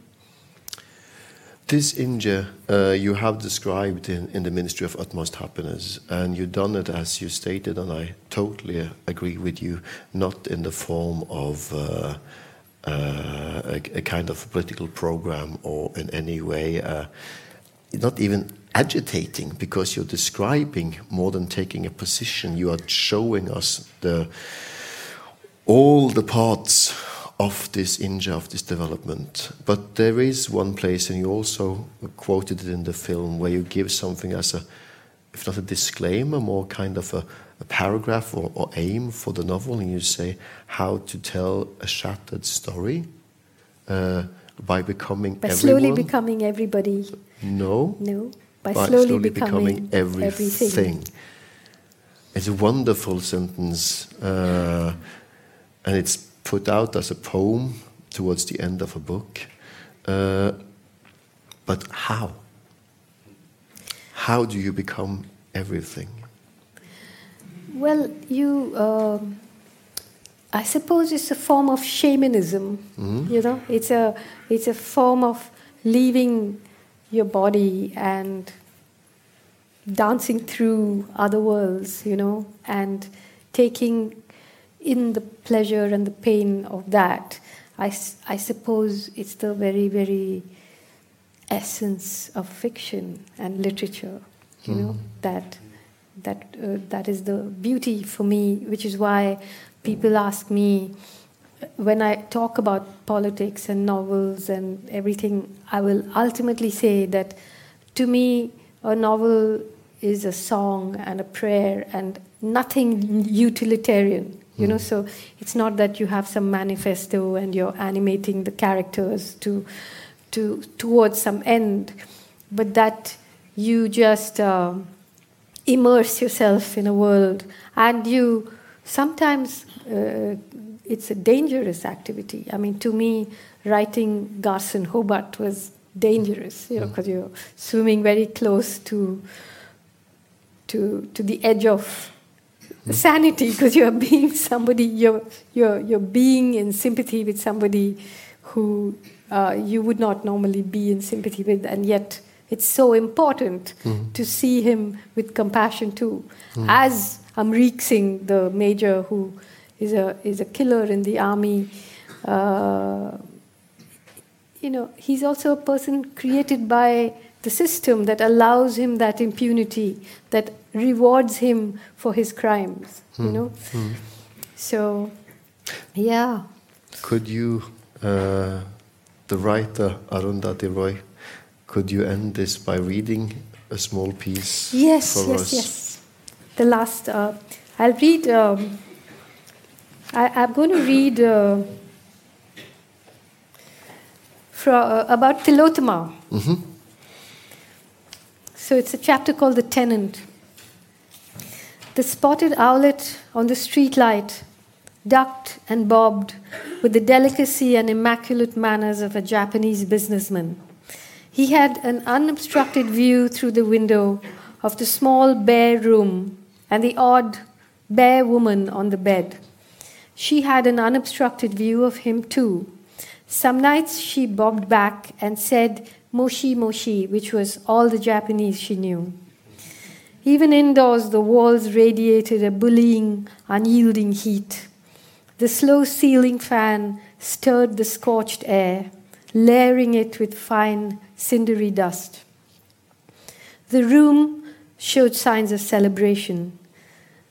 S3: This India uh, you have described in, in the Ministry of Utmost Happiness, and you've done it as you stated, and I totally agree with you, not in the form of uh, uh, a, a, kind of political program or in any way, uh, not even agitating because you're describing more than taking a position. You are showing us the all the parts of this India, of this development. But there is one place, and you also quoted it in the film, where you give something as a, if not a disclaimer, more kind of a, a paragraph or, or, aim for the novel, and you say how to tell a shattered story uh, by becoming
S2: by slowly becoming everybody.
S3: No.
S2: No
S3: by, by slowly, slowly, becoming, becoming everything. everything. It's a wonderful sentence, uh, and it's put out as a poem towards the end of a book. Uh, but how? How do you become everything?
S2: Well, you. Uh, I suppose it's a form of shamanism. Mm-hmm. You know, it's a it's a form of leaving your body and dancing through other worlds, you know, and taking in the pleasure and the pain of that. I, I suppose it's the very, very essence of fiction and literature, you mm. know, that that uh, that is the beauty for me, which is why people ask me when I talk about politics and novels and everything, I will ultimately say that to me, a novel is a song and a prayer and nothing utilitarian. You mm. know, hmm. so it's not that you have some manifesto and you're animating the characters to, to towards some end, but that you just uh, immerse yourself in a world and you sometimes uh, it's a dangerous activity. I mean, to me, writing Garson Hobart was dangerous, you know, because mm. you're swimming very close to to to the edge of mm. sanity, because you're being somebody, you're you're you're being in sympathy with somebody who uh, you would not normally be in sympathy with, and yet it's so important mm. to see him with compassion too, mm. as Amrik Singh, the major who is a is a killer in the army. Uh, you know, he's also a person created by the system that allows him that impunity, that rewards him for his crimes. You hmm. know, hmm. so yeah.
S3: Could you, uh, the writer Arundhati Roy, could you end this by reading a small piece?
S2: Yes, yes, us? yes. The last. Uh, I'll read, um, I, am going to read uh, from, uh, about Tilottama. Mm-hmm. So it's a chapter called The Tenant. The spotted owlet on the street light ducked and bobbed with the delicacy and immaculate manners of a Japanese businessman. He had an unobstructed view through the window of the small bare room and the odd bare woman on the bed. She had an unobstructed view of him too. Some nights she bobbed back and said moshi moshi, which was all the Japanese she knew. Even indoors, the walls radiated a bullying, unyielding heat. The slow ceiling fan stirred the scorched air, layering it with fine, cindery dust. The room showed signs of celebration.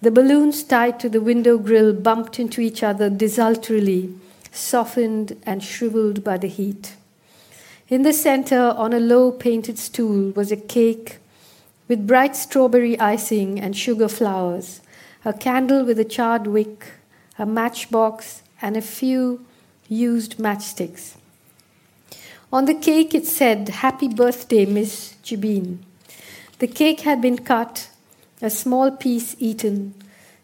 S2: The balloons tied to the window grill bumped into each other desultorily, softened and shriveled by the heat. In the center, on a low painted stool, was a cake with bright strawberry icing and sugar flowers, a candle with a charred wick, a matchbox, and a few used matchsticks. On the cake it said, Happy birthday, Miss Jebin. The cake had been cut, a small piece eaten.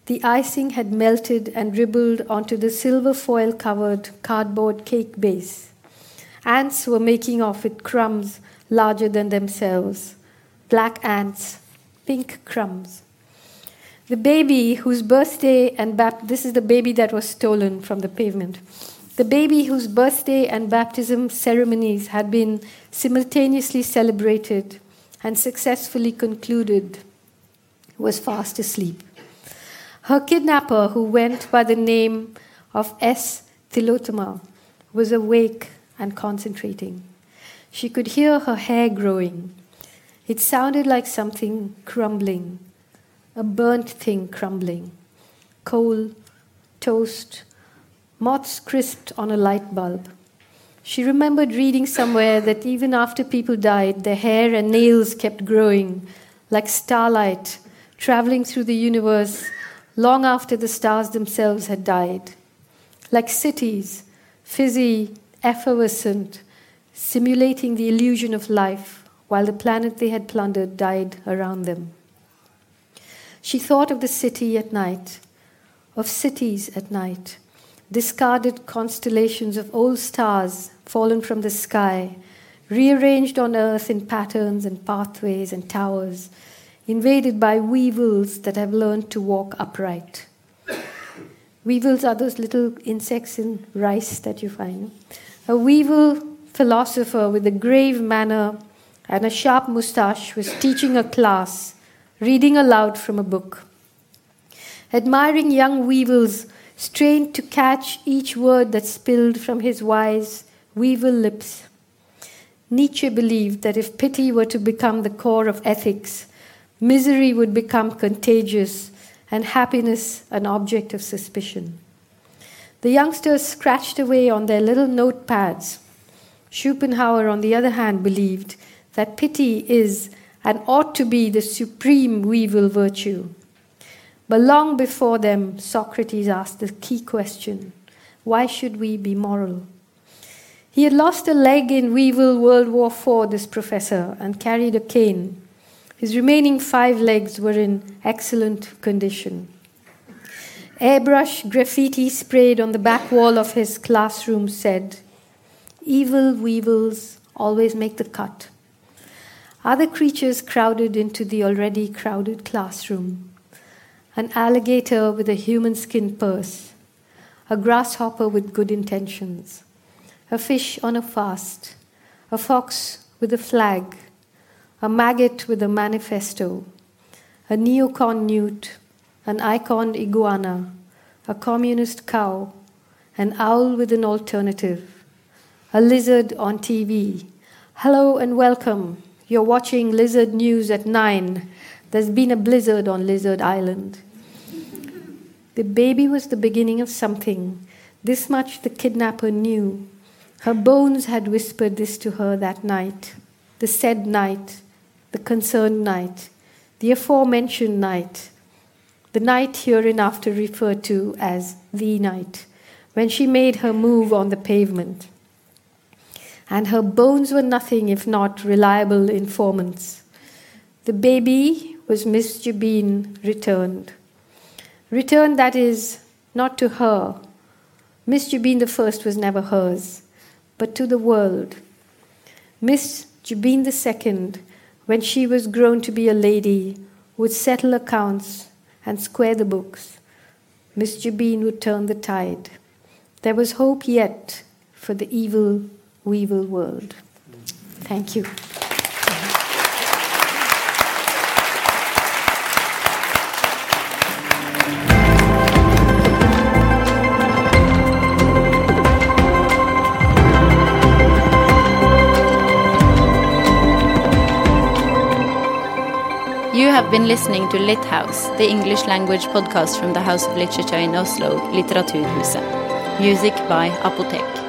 S2: The icing had melted and dribbled onto the silver foil covered cardboard cake base. Ants were making off with crumbs larger than themselves. Black ants, pink crumbs. The baby whose birthday and bap- this is the baby that was stolen from the pavement. The baby whose birthday and baptism ceremonies had been simultaneously celebrated and successfully concluded was fast asleep. Her kidnapper, who went by the name of S. Tilottama, was awake and concentrating. She could hear her hair growing. It sounded like something crumbling a burnt thing crumbling, coal, toast, moths crisped on a light bulb. She remembered reading somewhere that even after people died, their hair and nails kept growing like starlight traveling through the universe long after the stars themselves had died. Like cities, fizzy, effervescent, simulating the illusion of life while the planet they had plundered died around them. She thought of the city at night, of cities at night, discarded constellations of old stars fallen from the sky, rearranged on earth in patterns and pathways and towers, invaded by weevils that have learned to walk upright. Weevils are those little insects in rice that you find. A weevil philosopher with a grave manner and a sharp mustache was teaching a class reading aloud from a book. Admiring young weevils strained to catch each word that spilled from his wise weevil lips. Nietzsche believed that if pity were to become the core of ethics, misery would become contagious and happiness an object of suspicion. The youngsters scratched away on their little notepads. Schopenhauer, on the other hand, believed that pity is and ought to be the supreme weevil virtue. But long before them, Socrates asked the key question why should we be moral? He had lost a leg in Weevil World War IV, this professor, and carried a cane. His remaining five legs were in excellent condition. Airbrush graffiti sprayed on the back wall of his classroom said, Evil weevils always make the cut. Other creatures crowded into the already crowded classroom. An alligator with a human skin purse, a grasshopper with good intentions, a fish on a fast, a fox with a flag, a maggot with a manifesto, a neocon newt, an icon iguana, a communist cow, an owl with an alternative, a lizard on TV. Hello and welcome. You're watching Lizard News at 9. There's been a blizzard on Lizard Island. The baby was the beginning of something. This much the kidnapper knew. Her bones had whispered this to her that night, the said night, the concerned night, the aforementioned night. the night hereinafter referred to as the night, when she made her move on the pavement. And her bones were nothing if not reliable informants. The baby was Miss Jebin returned. Returned, that is, not to her. Miss Jebin the first was never hers, but to the world. Miss Jebin the second, when she was grown to be a lady, would settle accounts and square the books. Miss Jebin would turn the tide. There was hope yet for the evil, weevil world. Thank.
S1: You have been listening to Lit House, the English language podcast from the House of Literature in Oslo, Litteraturhuset. Music by Apotek.